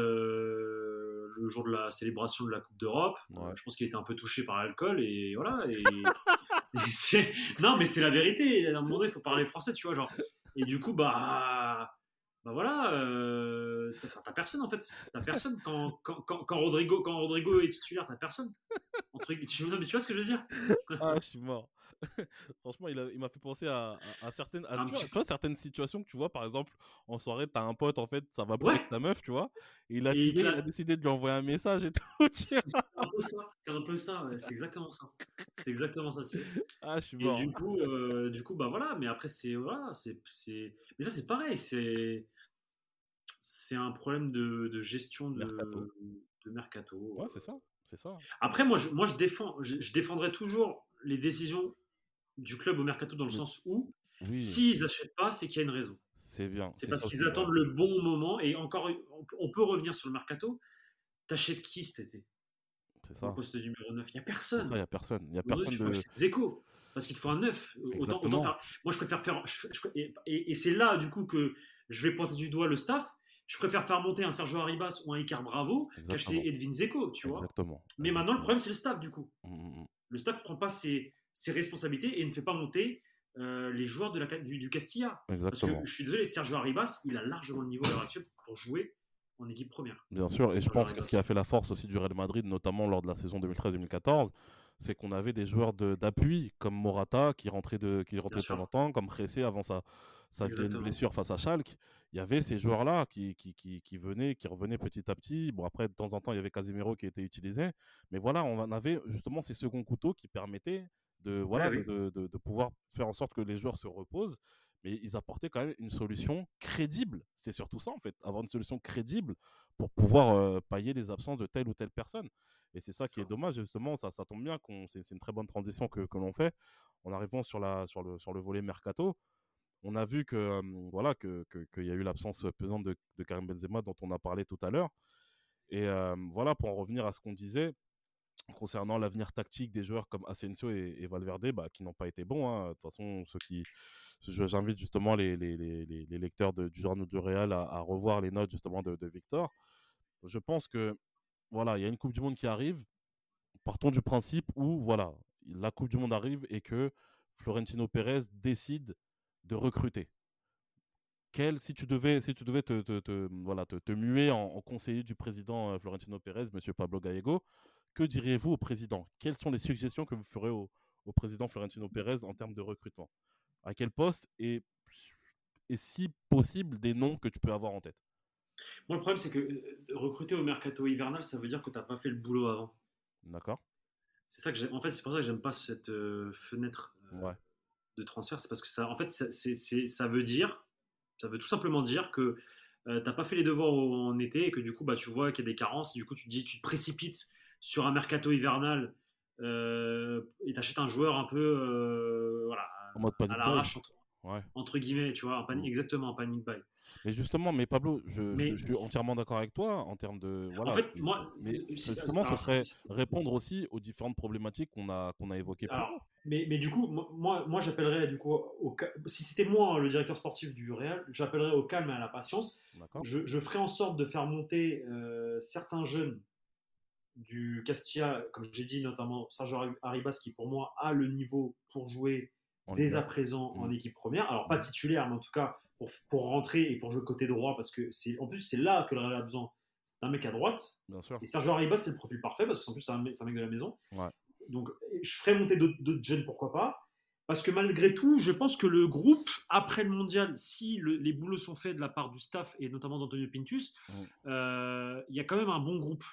le jour de la célébration de la Coupe d'Europe. je pense qu'il était un peu touché par l'alcool et voilà. (laughs) Et, non, mais c'est la vérité. À un moment donné, il faut parler français, tu vois. Genre. Et du coup, bah, bah voilà, euh, t'as personne en fait. T'as personne quand, quand, quand, Rodrigo, quand Rodrigo est titulaire, t'as personne. Entre, tu, tu vois ce que je veux dire? Ah, je suis mort. (laughs) Franchement, il m'a fait penser à, à, certaines, tu, vois, certaines situations que tu vois, par exemple, en soirée, t'as un pote, en fait, ça va beaucoup avec ta meuf, tu vois, et il a, il, a... décidé de lui envoyer un message et tout. (laughs) C'est un peu ça, c'est un peu ça, c'est exactement ça. C'est exactement ça, tu sais. (laughs) Ah, je suis mort. Et du coup, euh, du coup, bah voilà, mais après, c'est, voilà, c'est, mais ça, c'est pareil, c'est, c'est un problème de, de gestion de mercato. De mercato. Ouais, c'est ça. C'est ça. Après, moi, je, moi, je défends, je défendrai toujours les décisions du club au mercato dans le sens où s'ils n'achètent pas, c'est qu'il y a une raison. C'est bien. C'est parce qu'ils attendent le bon moment. Et encore, on peut revenir sur le mercato. T'achètes qui cet été? C'est ça. Au poste numéro 9. Il n'y a personne. Il n'y a personne. Il y a personne de. Zeko. Parce qu'il te faut un 9. Autant, autant faire... Moi, je préfère faire. Et, c'est là, du coup, que je vais pointer du doigt le staff. Je préfère faire monter un Sergio Arribas ou un Icar Bravo qu'acheter Edwin Zeko, tu vois. Exactement. Mais maintenant, le problème, c'est le staff, du coup. Mmh, mmh, mmh. Le staff ne prend pas ses, ses responsabilités et ne fait pas monter euh, les joueurs de la, du, Castilla. Parce que je suis désolé, Sergio Arribas, il a largement le niveau à l'heure actuelle pour jouer en équipe première. Bien sûr, et je pense que ce qui a fait la force aussi du Real Madrid, notamment lors de la saison 2013-2014, c'est qu'on avait des joueurs d'appui comme Morata qui rentrait de qui rentrait de temps en temps, comme Cressé avant sa, sa blessure face à Schalke. Il y avait ces joueurs-là qui, qui, qui, qui, venaient, qui revenaient petit à petit. Bon, après, de temps en temps, il y avait Casemiro qui était utilisé. Mais voilà, on avait justement ces seconds couteaux qui permettaient de, voilà, de, de, de, pouvoir faire en sorte que les joueurs se reposent. Mais ils apportaient quand même une solution crédible. C'était surtout ça, en fait, avoir une solution crédible pour pouvoir euh, pailler les absences de telle ou telle personne. Et c'est ça qui est dommage, justement, ça, ça tombe bien, c'est une très bonne transition que, que l'on fait. En arrivant sur, la, sur, le, sur le volet mercato, on a vu que voilà que qu'il y a eu l'absence pesante de, de, Karim Benzema dont on a parlé tout à l'heure. Et voilà, pour en revenir à ce qu'on disait, concernant l'avenir tactique des joueurs comme Asensio et, Valverde, bah, qui n'ont pas été bons. Hein. De toute façon, ceux qui, j'invite justement les, les, les, les, lecteurs de, du journal du Real à, à, revoir les notes justement de, de, Victor. Je pense que voilà, il y a une Coupe du Monde qui arrive. Partons du principe où voilà, la Coupe du Monde arrive et que Florentino Pérez décide de recruter. Quel, si tu devais, si tu devais te, voilà, te, muer en, conseiller du président euh, Florentino Pérez, Monsieur Pablo Gallego, que diriez-vous au président? Quelles sont les suggestions que vous ferez au, au, président Florentino Pérez en termes de recrutement? À quel poste et, et si possible des noms que tu peux avoir en tête? Moi, le problème, c'est que euh, recruter au mercato hivernal, ça veut dire que tu n'as pas fait le boulot avant. D'accord. C'est ça que En fait, c'est pour ça que j'aime pas cette euh, fenêtre de transfert. C'est parce que ça, en fait, ça, ça veut dire ça veut tout simplement dire que euh, tu n'as pas fait les devoirs en été et que du coup, bah, tu vois qu'il y a des carences. Et du coup, tu te dis, tu te précipites sur un mercato hivernal euh, et tu achètes un joueur un peu euh, voilà, à l'arrache, entre, guillemets, tu vois, mm. exactement, en panic buy. Mais justement, mais Pablo, je, suis entièrement d'accord avec toi en termes de. Voilà, en fait, moi. Mais justement, ce serait répondre aussi aux différentes problématiques qu'on a, qu'on a évoquées. mais, mais du coup, moi, moi j'appellerais, du coup, au, si c'était moi le directeur sportif du Real, j'appellerais au calme et à la patience. Je, je ferai en sorte de faire monter euh, certains jeunes du Castilla, comme j'ai dit, notamment Sergio Arribas, qui pour moi a le niveau pour jouer dès à présent en mmh. équipe première. Alors, pas titulaire, mais en tout cas pour, pour rentrer et pour jouer côté droit, parce que c'est en plus, c'est là que le Real a besoin d'un mec à droite. Bien sûr. Et Sergio Arribas, c'est le profil parfait, parce que en plus, c'est un, mec, de la maison. Donc, je ferai monter d'autres jeunes, pourquoi pas. Parce que malgré tout, je pense que le groupe, après le mondial, si les boulots sont faits de la part du staff et notamment d'Antonio Pintus, mmh. euh, il y a quand même un bon groupe.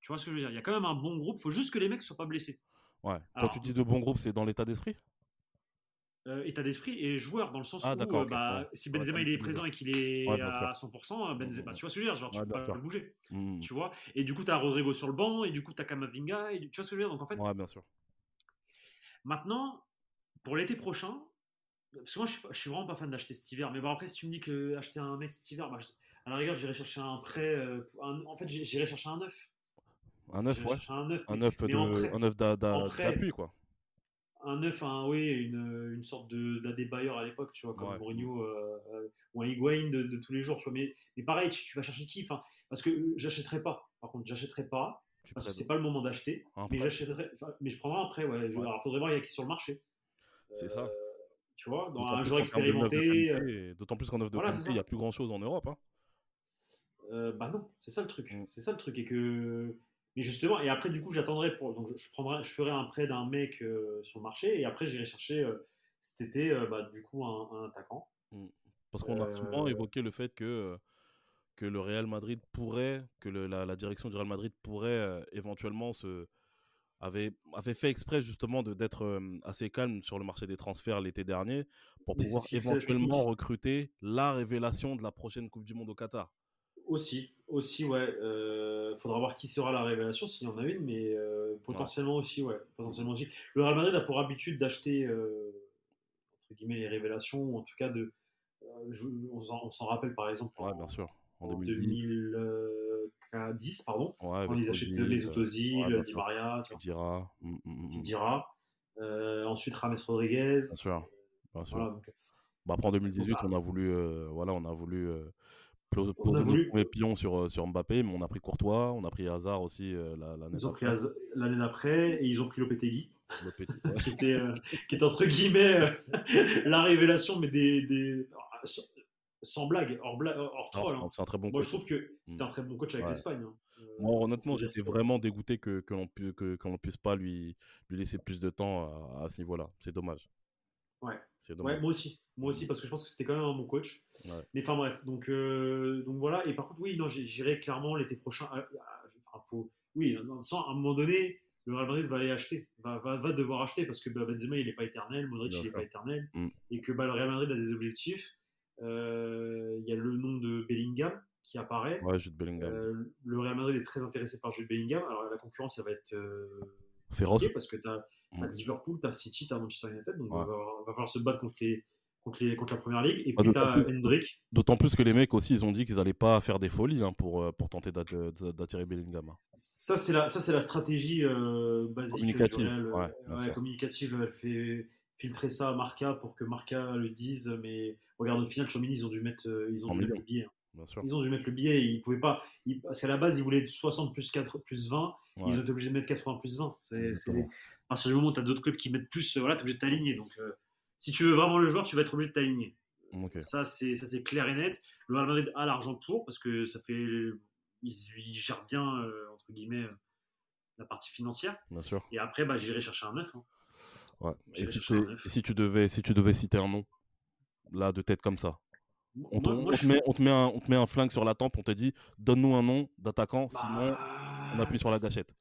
Tu vois ce que je veux dire? Il y a quand même un bon groupe. Il faut juste que les mecs ne soient pas blessés. Ouais. Quand tu dis de bon groupe, c'est dans l'état d'esprit? Euh, état d'esprit et joueur dans le sens ah, où euh, bah, si Benzema il est présent et qu'il est à 100%, Benzema, tu vois ce que je veux dire Genre, tu peux pas le bouger, mmh. tu vois? Et du coup, tu as Rodrigo sur le banc et du coup, tu as Kamavinga, et tu vois ce que je veux dire? Donc en fait, bien sûr. Maintenant, pour l'été prochain, parce que moi, je, suis vraiment pas fan d'acheter cet hiver, mais bon, après, si tu me dis que acheter un mec cet hiver, bah, à la rigueur, j'irai chercher un prêt. Euh, en fait, j'irai chercher un neuf. Un neuf, ouais. Un neuf, un neuf d'appui, quoi un neuf, un, oui, une, une sorte d'Adebayor à l'époque, tu vois, comme Mourinho euh, euh, ou un Higuain de, tous les jours, tu vois. Mais, mais pareil, tu, vas chercher qui? Enfin, Parce que j'achèterai pas. Par contre, j'achèterai pas. parce que c'est pas le moment d'acheter. Mais j'achèterai. Mais je prendrai prêt, ouais. il faudrait voir il y a qui sur le marché. C'est ça. Euh, tu vois, dans un joueur expérimenté. D'autant plus qu'en offre de qualité, il n'y a plus grand chose en Europe. Hein. bah non, c'est ça le truc. Mm. C'est ça le truc. Et que mais justement, et après, du coup, j'attendrai pour. Donc, je, prendrai, je ferai un prêt d'un mec euh, sur le marché, et après, j'irai chercher euh, cet été, euh, bah, du coup, un, attaquant. Mmh. Parce qu'on a souvent évoqué le fait que, que le Real Madrid pourrait, que la, direction du Real Madrid pourrait éventuellement se. Avait, avait fait exprès justement d'être assez calme sur le marché des transferts l'été dernier pour pouvoir éventuellement recruter la révélation de la prochaine Coupe du Monde au Qatar. Aussi, aussi, ouais. Euh, faudra voir qui sera la révélation s'il y en a une, mais euh, potentiellement aussi, ouais. Potentiellement aussi. Le Real Madrid a pour habitude d'acheter euh, entre guillemets les révélations, ou en tout cas de. On s'en rappelle par exemple. Ouais, bien sûr. En, 2010, pardon. Ouais, on les achète les Autosil, ouais, Di Maria, tu dira. Mm, mm, mm, dira. ensuite Rames Rodriguez. Bien sûr. Bien sûr. Voilà, donc, bah, après en 2018, on a voulu, voilà, on a voulu poser le premier pion sur, euh, sur Mbappé, mais on a pris Courtois, on a pris Hazard aussi euh, l'année d'après et ils ont pris Lopetegui. (laughs) qui, était, euh, qui était entre guillemets (laughs) la révélation, mais des, des... sans blague, hors, hors troll. Hein. C'est un très bon Moi, je trouve que c'est un très bon coach avec l'Espagne. Hein. Moi, honnêtement, j'étais vraiment dégoûté que, que l'on que puisse pas lui, lui laisser plus de temps à, à ce niveau-là. C'est dommage. Ouais. ouais. moi aussi. Moi aussi, parce que je pense que c'était quand même un bon coach. Mais enfin bref, donc, euh, donc voilà. Et par contre, oui, non, j'irai clairement l'été prochain. Enfin, faut, oui, sans, à un moment donné, le Real Madrid va aller acheter, va, va, va devoir acheter parce que bah, Benzema il n'est pas éternel, Modric il n'est pas éternel, mm. et que bah, le Real Madrid a des objectifs. Euh, il y a le nom de Bellingham qui apparaît. Ouais, Jude Bellingham. Euh, le Real Madrid est très intéressé par Jude Bellingham. Alors la concurrence, ça va être féroce parce que tu as, mm. Liverpool, tu as City, tu as Manchester United, donc il va, va, falloir se battre contre les contre, la première ligue. Et puis t'as Hendrick. D'autant plus que les mecs aussi, ils ont dit qu'ils n'allaient pas faire des folies hein, pour, euh, pour tenter d'attirer Bellingham. Hein. Ça, c'est la, ça, c'est la stratégie euh, basique. Communicative. ouais, communicative. Elle fait filtrer ça à Marca pour que Marca le dise. Mais regarde, au final, Chomini, ils ont dû mettre, euh, ils ont dû mettre le billet. Hein. Ils ont dû mettre le billet. Ils pouvaient pas. parce qu'à la base, ils voulaient 60 plus 4 plus 20. Ils ont été obligés de mettre 80 plus 20. C'est, partir du moment où tu as d'autres clubs qui mettent plus, voilà, tu es obligé de t'aligner. Donc, si tu veux vraiment le joueur, tu vas être obligé de t'aligner. Ça, c'est ça c'est clair et net. Le Real Madrid a l'argent pour, parce que ça fait. Il, gère bien, entre guillemets, la partie financière. Bien sûr. Et après, bah, j'irai chercher un neuf. Hein. Ouais. Et si, si, tu devais, si tu devais citer un nom, là, de tête comme ça, on, te, met, on, te met un, on te met un flingue sur la tempe, on te dit donne-nous un nom d'attaquant, bah, sinon on appuie sur la gâchette.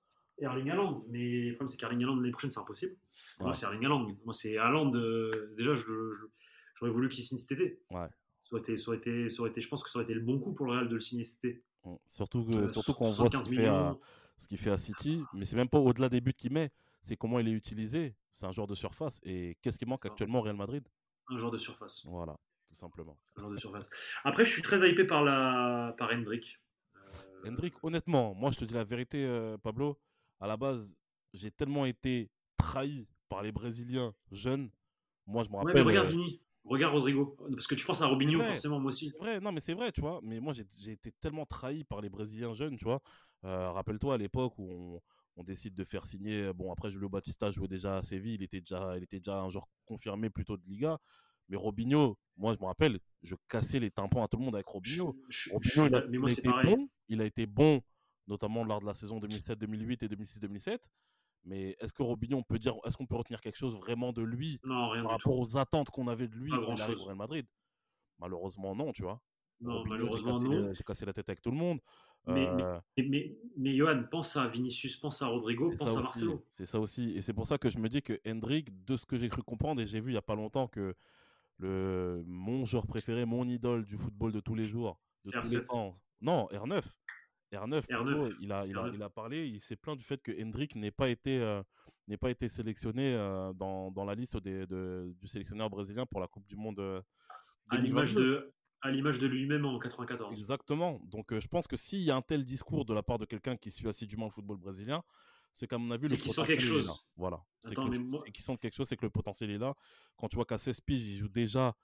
Erling Haaland, mais le problème c'est qu'Erling Haaland l'année prochaine c'est impossible. Moi c'est Erling Haaland. Moi c'est Haaland, euh, déjà j'aurais voulu qu'il signe cet été. Ouais. Ça aurait, été, ça, aurait été, ça aurait été, je pense que ça aurait été le bon coup pour le Real de le signer cet été. Mmh. Surtout, que, euh, surtout qu'on voit ce qu'il, fait à, ce qu'il fait à City, mais c'est même pas au-delà des buts qu'il met, c'est comment il est utilisé. C'est un joueur de surface. Et qu'est-ce qui manque actuellement au Real Madrid? Un joueur de surface. Voilà tout simplement. Après, je suis très hypé par, la... par Hendrik. Euh, Hendrik, honnêtement, moi je te dis la vérité, euh, Pablo, à la base, j'ai tellement été trahi par les Brésiliens jeunes. Moi, je me rappelle. regarde euh, Vini, regarde Rodrigo. Parce que tu penses à Robinho, forcément, moi aussi. C'est vrai, non, mais c'est vrai, tu vois. Mais moi, j'ai été tellement trahi par les Brésiliens jeunes, tu vois. Rappelle-toi à l'époque où on, on, décide de faire signer. Bon, après, Julio Batista jouait déjà à Séville, il était déjà, il était déjà un joueur confirmé plutôt de Liga. Mais Robinho, moi je me rappelle, je cassais les tympans à tout le monde avec Robinho. Robinho, il, a, été bon, il a été bon, notamment lors de la saison 2007-2008 et 2006-2007. Mais est-ce que Robinho, on peut dire, est-ce qu'on peut retenir quelque chose vraiment de lui par rapport aux attentes qu'on avait de lui quand il arrive au Real Madrid? Malheureusement, non, tu vois. Non, malheureusement, non. J'ai cassé la tête avec tout le monde. Mais, euh, mais, mais, Johan, pense à Vinicius, pense à Rodrigo, pense à Marcelo. C'est ça aussi. Et c'est pour ça que je me dis que Hendrik, de ce que j'ai cru comprendre, et j'ai vu il n'y a pas longtemps que le, mon joueur préféré, mon idole du football de tous les jours. De tous les temps. Non, R9. R9, R9 il, a, il, a, il, a, parlé, il s'est plaint du fait que Hendrik n'ait pas été, euh, pas été sélectionné euh, dans, dans, la liste des, de, du sélectionneur brésilien pour la Coupe du Monde. Euh, à l'image de, à l'image de lui-même en 94. Exactement. Donc je pense que s'il y a un tel discours de la part de quelqu'un qui suit assidûment le football brésilien, c'est qu'à mon avis, le potentiel quelque chose. Là. Voilà. C'est qu'ils sentent quelque chose, c'est que le potentiel est là. Quand tu vois qu'à 16 piges, il joue déjà,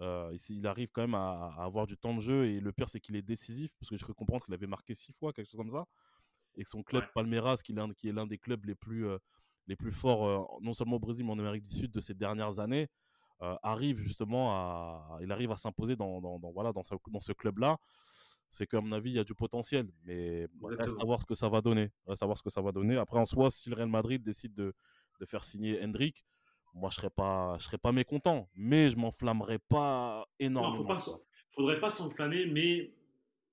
euh, il arrive quand même à, avoir du temps de jeu. Et le pire, c'est qu'il est décisif, parce que je peux comprendre qu'il avait marqué 6 fois, quelque chose comme ça. Et que son club Palmeiras, qui est l'un des clubs les plus, euh, les plus forts, euh, non seulement au Brésil, mais en Amérique du Sud de ces dernières années, arrive justement à, il arrive à s'imposer dans, dans, voilà, dans ce, dans ce club-là c'est qu'à mon avis, il y a du potentiel. Mais reste à voir ce que ça va donner. Reste à voir ce que ça va donner. Après, en soi, si le Real Madrid décide de, de faire signer Hendrik, moi, je ne serais, pas, je serais pas mécontent. Mais je m'enflammerais pas énormément. Il ne faudrait pas s'enflammer, mais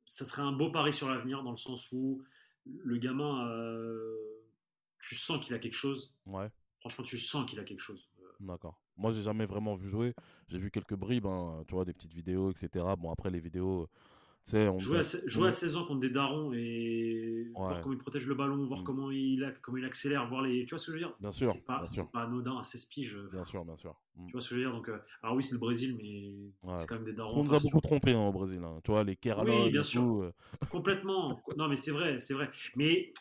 ça serait un beau pari sur l'avenir, dans le sens où le gamin, euh, tu sens qu'il a quelque chose. Ouais. Franchement, tu sens qu'il a quelque chose. D'accord. Moi, j'ai jamais vraiment vu jouer. J'ai vu quelques bribes, hein, tu vois, des petites vidéos, etc. Bon, après, les vidéos, jouer, à, 16 ans contre des darons et voir comment il protège le ballon, voir mm. comment, il, comment il accélère, voir les. Tu vois ce que je veux dire? Bien sûr. C'est pas, pas, anodin à 16 piges. Euh, bien sûr, bien sûr. Mm. Tu vois ce que je veux dire? Donc, euh, Alors oui, c'est le Brésil, mais c'est quand même des darons. On nous a beaucoup trompé hein, au Brésil. Hein. Tu vois, les Kerala. Oui, bien sûr. Euh. (laughs) Complètement. non, mais c'est vrai, c'est vrai. Mais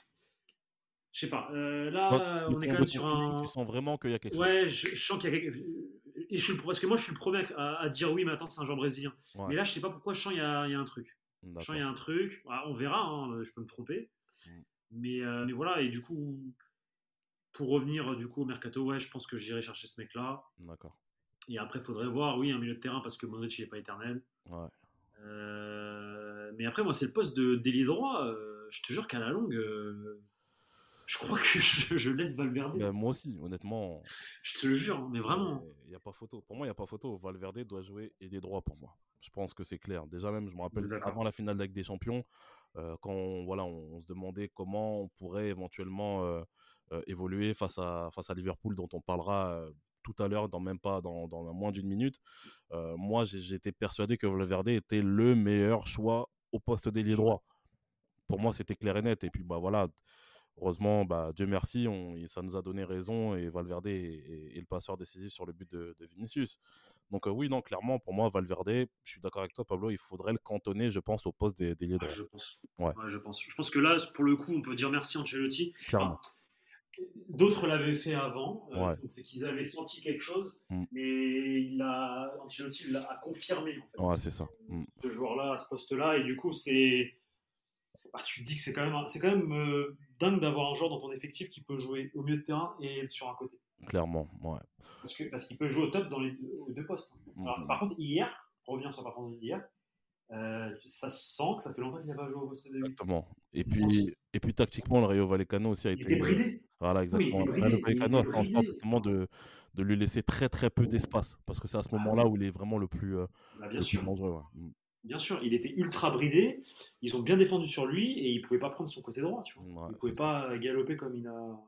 je sais pas. là, on est quand même sur un. Tu sens vraiment qu'il y a quelque chose. Ouais, je, sens qu'il y a quelque et je suis, parce que moi, je suis le premier à, dire oui, mais attends, c'est un genre brésilien. Mais là, je sais pas pourquoi je sens qu'il y, y, a un truc. Je sens qu'il y a un truc. Ah, on verra, hein, je peux me tromper. Mais, euh, mais voilà, et du coup, pour revenir du coup au mercato, ouais, je pense que j'irai chercher ce mec-là. D'accord. Et après, il faudrait voir, oui, un milieu de terrain parce que Modric n'est pas éternel. Ouais. Euh, mais après, moi, c'est le poste de délit droit. Euh, je te jure qu'à la longue, je crois que (laughs) je, laisse Valverde. Ben, moi aussi, honnêtement. Je te le jure, hein, mais vraiment. Il n'y a pas photo. Pour moi, il n'y a pas photo. Valverde doit jouer et des droits pour moi. Je pense que c'est clair. Déjà même, je me rappelle avant la finale avec des champions, euh, quand on, voilà, on, se demandait comment on pourrait éventuellement euh, euh, évoluer face à, face à Liverpool, dont on parlera tout à l'heure, dans même pas dans, dans moins d'une minute. moi, j'étais persuadé que Valverde était le meilleur choix au poste d'ailier droit. Pour moi, c'était clair et net. Et puis, bah voilà, heureusement, bah, Dieu merci, on, ça nous a donné raison et Valverde est, le passeur décisif sur le but de, Vinicius. Donc euh, oui, non, clairement, pour moi, Valverde, je suis d'accord avec toi, Pablo, il faudrait le cantonner, je pense, au poste des, des je pense. Ouais. je pense. Je pense que là, pour le coup, on peut dire merci Ancelotti. D'autres l'avaient fait avant, euh, c'est qu'ils avaient senti quelque chose, mm. mais il a, Ancelotti l'a confirmé. Ouais, c'est ça. Mm. Ce joueur-là, à ce poste-là, et du coup, c'est bah, tu te dis que c'est quand même, c'est quand même euh, dingue d'avoir un joueur dans ton effectif qui peut jouer au milieu de terrain et sur un côté. Clairement, ouais. Parce qu'il parce qu'il peut jouer au top dans les deux, postes. Mm. Par contre, hier, revenir sur la performance d'hier, euh, ça sent que ça fait longtemps qu'il n'a pas joué au poste de 8. Exactement. Et puis, et puis tactiquement, le Rayo Vallecano aussi a Il été. était bridé. Voilà, exactement. Oui, il était le Rayo Vallecano a fait en sorte de, de lui laisser très très peu d'espace. Parce que c'est à ce Ah moment-là où il est vraiment le plus, euh, Bah, le bien plus sûr. dangereux. ouais. Bien sûr, il était ultra bridé. Ils ont bien défendu sur lui et il pouvait pas prendre son côté droit. Tu vois. Ouais, il pouvait pas galoper comme il a.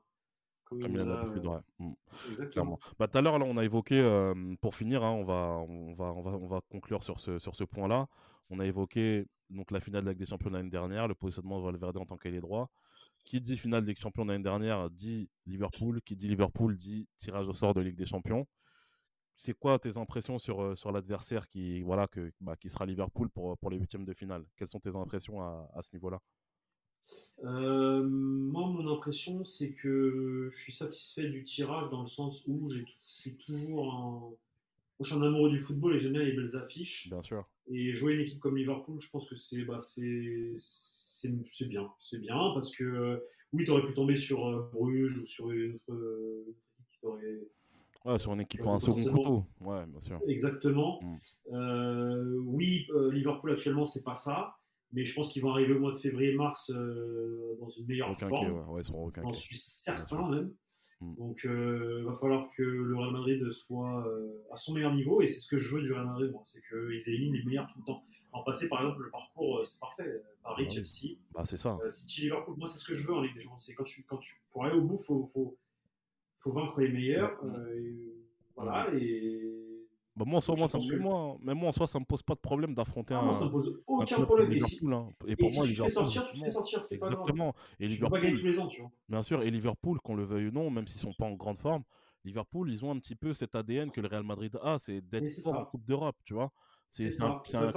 Comme, Comme il il nous a a. l'habitude, ouais. Exactement. Bah, tout à l'heure, là, on a évoqué, euh, pour finir, hein, on, va, on, va, on, va, on va conclure sur ce, sur ce point-là. On a évoqué donc, la finale de la Ligue des Champions l'année dernière, le positionnement de Valverde en tant qu'ailier droit. Qui dit finale de Ligue des Champions l'année dernière dit Liverpool. Qui dit Liverpool dit tirage au sort de Ligue des Champions. C'est quoi tes impressions sur, sur l'adversaire qui, voilà, que, bah, qui sera Liverpool pour, pour les huitièmes de finale? Quelles sont tes impressions à, à ce niveau-là? Euh, moi, mon impression, c'est que je suis satisfait du tirage dans le sens où j'ai- je suis toujours un. Je suis un amoureux du football et j'aime bien les belles affiches. Bien sûr. Et jouer une équipe comme Liverpool, je pense que c'est bah, c'est bien. C'est bien parce que oui, tu aurais pu tomber sur Bruges ou sur une autre, autre équipe qui t'aurait. Ouais, sur une équipe, un second couteau. Ouais, bien sûr. Exactement. Mm. Euh, oui, euh, Liverpool actuellement, c'est pas ça. Mais je pense qu'ils vont arriver au mois de février-mars euh, dans une meilleure Aucun forme. ouais. ouais, J'en suis certain même. Mm. Donc, il va falloir que le Real Madrid soit à son meilleur niveau. Et c'est ce que je veux du Real Madrid, moi. C'est qu'ils éliminent les meilleurs tout le temps. En passé, par exemple, le parcours, c'est parfait. Paris, Ah oui. Chelsea, Bah, c'est ça. City, Liverpool. Moi, c'est ce que je veux en Ligue des Champions. C'est quand tu, quand tu, pour aller au bout, il faut, faut, faut vaincre les meilleurs. Euh, voilà. Et. Bah, moi, en soi, moi, ça me, que- moi, même moi, en soi, ça me pose pas de problème d'affronter Ah, un, moi, ça me pose un aucun problème. Et si, Liverpool. hein. Et et pour si moi, tu te fais Liverpool, sortir, tu te fais sortir. C'est pas grave. Exactement. Et Tu peux pas gagner tous Liverpool, les ans, tu vois. bien sûr, et Liverpool, qu'on le veuille ou non, même s'ils sont pas en grande forme, Liverpool, ils ont un petit peu cet ADN que le Real Madrid a, c'est d'être fort ça. en Coupe d'Europe, tu vois. C'est un, un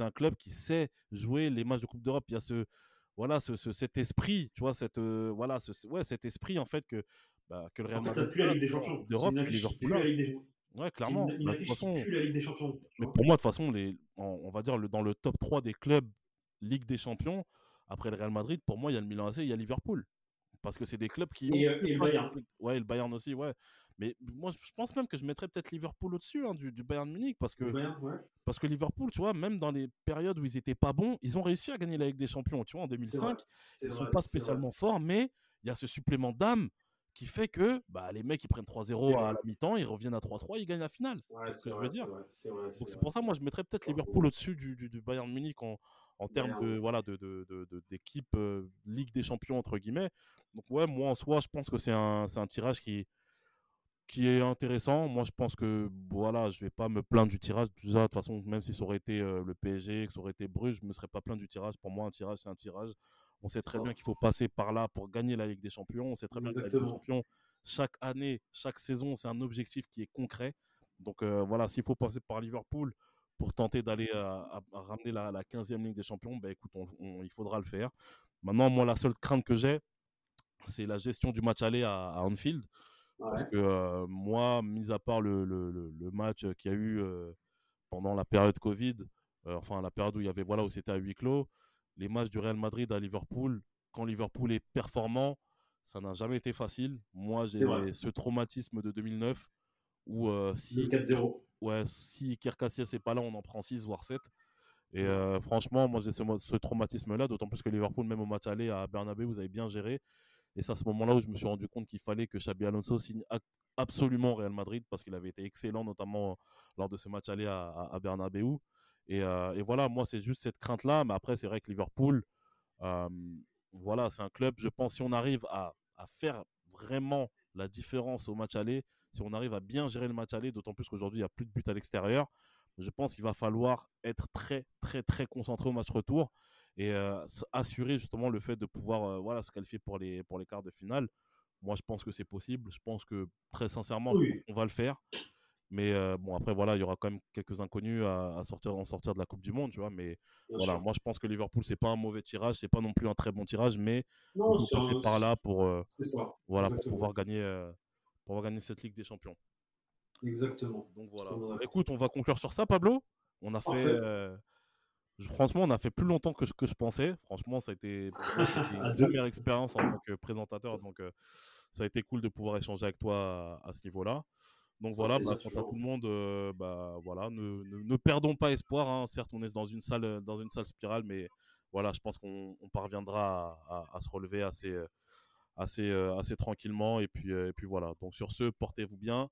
un club qui sait jouer les matchs de Coupe d'Europe. Il y a ce, voilà, ce, ce- cet esprit, tu vois, cette, euh, voilà, ce, ouais, cet esprit en fait que, bah, que le Real En fait, ça Madrid pue la Ligue des Champions. D'Europe. Ouais, clairement. une, une Bah, façon, la Ligue des Champions. tu mais pour moi, de toute façon, les, on, on va dire le, dans le top 3 des clubs Ligue des Champions, après le Real Madrid, pour moi, il y a le Milan AC, il y a Liverpool. Parce que c'est des clubs qui ont. Et, euh, et le Bayern. Ouais, et le Bayern aussi, ouais. Mais moi, je pense même que je mettrais peut-être Liverpool au-dessus hein, du, du Bayern Munich. Parce que, Le Bayern, ouais. parce que Liverpool, tu vois, même dans les périodes où ils étaient pas bons, ils ont réussi à gagner la Ligue des Champions. Tu vois, en C'est vrai. 2005, C'est ils vrai, sont pas spécialement forts, mais il y a ce supplément d'âme qui fait que bah, les mecs, ils prennent 3-0 C'est à la mi-temps, ils reviennent à 3-3, ils gagnent la finale. Ouais, C'est ce dire. c'est pour ça, moi, je mettrais peut-être. Liverpool au-dessus du, du, du Bayern Munich en, en termes de voilà de, de, de- de- d'équipe euh, Ligue des Champions entre guillemets. Donc ouais, moi en soi, je pense que c'est un, un tirage qui qui est intéressant. Moi, je pense que voilà, je vais pas me plaindre du tirage. Déjà, de toute façon, même si ça aurait été euh, le PSG, que ça aurait été Bruges, je me serais pas plaint du tirage. Pour moi, un tirage, c'est un tirage. On sait très ça. bien qu'il faut passer par là pour gagner la Ligue des Champions. On sait très bien que la Ligue des. Champions, chaque année, chaque saison, c'est un objectif qui est concret. Donc euh, voilà, s'il faut passer par Liverpool pour tenter d'aller à, à- à ramener la, la 15e Ligue des Champions, ben écoute, on- on- il faudra le faire. Maintenant, moi, la seule crainte que j'ai, c'est la gestion du match aller à, à Anfield. Parce que euh, moi, mis à part le, le- le- le match qu'il y a eu euh, pendant la période Covid, euh, enfin la période où il y avait voilà où c'était à huis clos, les matchs du Real Madrid à Liverpool, quand Liverpool est performant, ça n'a jamais été facile. Moi, j'ai ce traumatisme de 2009 où euh, si 4-0. ouais, si n'est pas là, on en prend 6 voire 7. Et euh, franchement, moi j'ai ce, traumatisme-là, d'autant plus que Liverpool, même au match aller à Bernabeu, vous avez bien géré. Et c'est à ce moment-là où je me suis rendu compte qu'il fallait que Xabi Alonso signe absolument Real Madrid parce qu'il avait été excellent, notamment lors de ce match aller à, à, à Bernabeu. Et, euh, et voilà, moi c'est juste cette crainte-là. Mais après, c'est vrai que Liverpool, euh, voilà, c'est un club, je pense, si on arrive à, à faire vraiment la différence au match aller, si on arrive à bien gérer le match aller, d'autant plus qu'aujourd'hui, il n'y a plus de but à l'extérieur, je pense qu'il va falloir être très, très, très concentré au match retour et euh, assurer justement le fait de pouvoir euh, voilà, se qualifier pour les, pour les quarts de finale. Moi, je pense que c'est possible. Je pense que, très sincèrement, Oui. qu'on va le faire. Mais euh, bon, après, voilà, il y aura quand même quelques inconnus à, à sortir, en sortir de la Coupe du Monde, tu vois. Mais Bien voilà, sûr. moi, je pense que Liverpool, c'est pas un mauvais tirage, c'est pas non plus un très bon tirage, mais c'est par là pour, euh, ça. voilà, pour pouvoir gagner, euh, pour pouvoir gagner cette Ligue des Champions. Exactement. Donc voilà. D'accord. Écoute, on va conclure sur ça, Pablo. On a fait, franchement, on a fait plus longtemps que je, que je pensais. Franchement, ça a été, (laughs) une première expérience en tant que présentateur. Donc, euh, ça a été cool de pouvoir échanger avec toi à, ce niveau-là. Donc voilà, bah, tout le monde, euh, bah, voilà, ne, ne, perdons pas espoir. Hein. Certes, on est dans une salle, dans une salle spirale, mais voilà, je pense qu'on parviendra à, se relever assez, assez, assez tranquillement. Et puis, et puis voilà. Donc sur ce, portez-vous bien.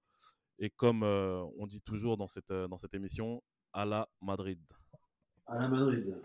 Et comme on dit toujours dans cette, dans cette émission, à la Madrid. À la Madrid.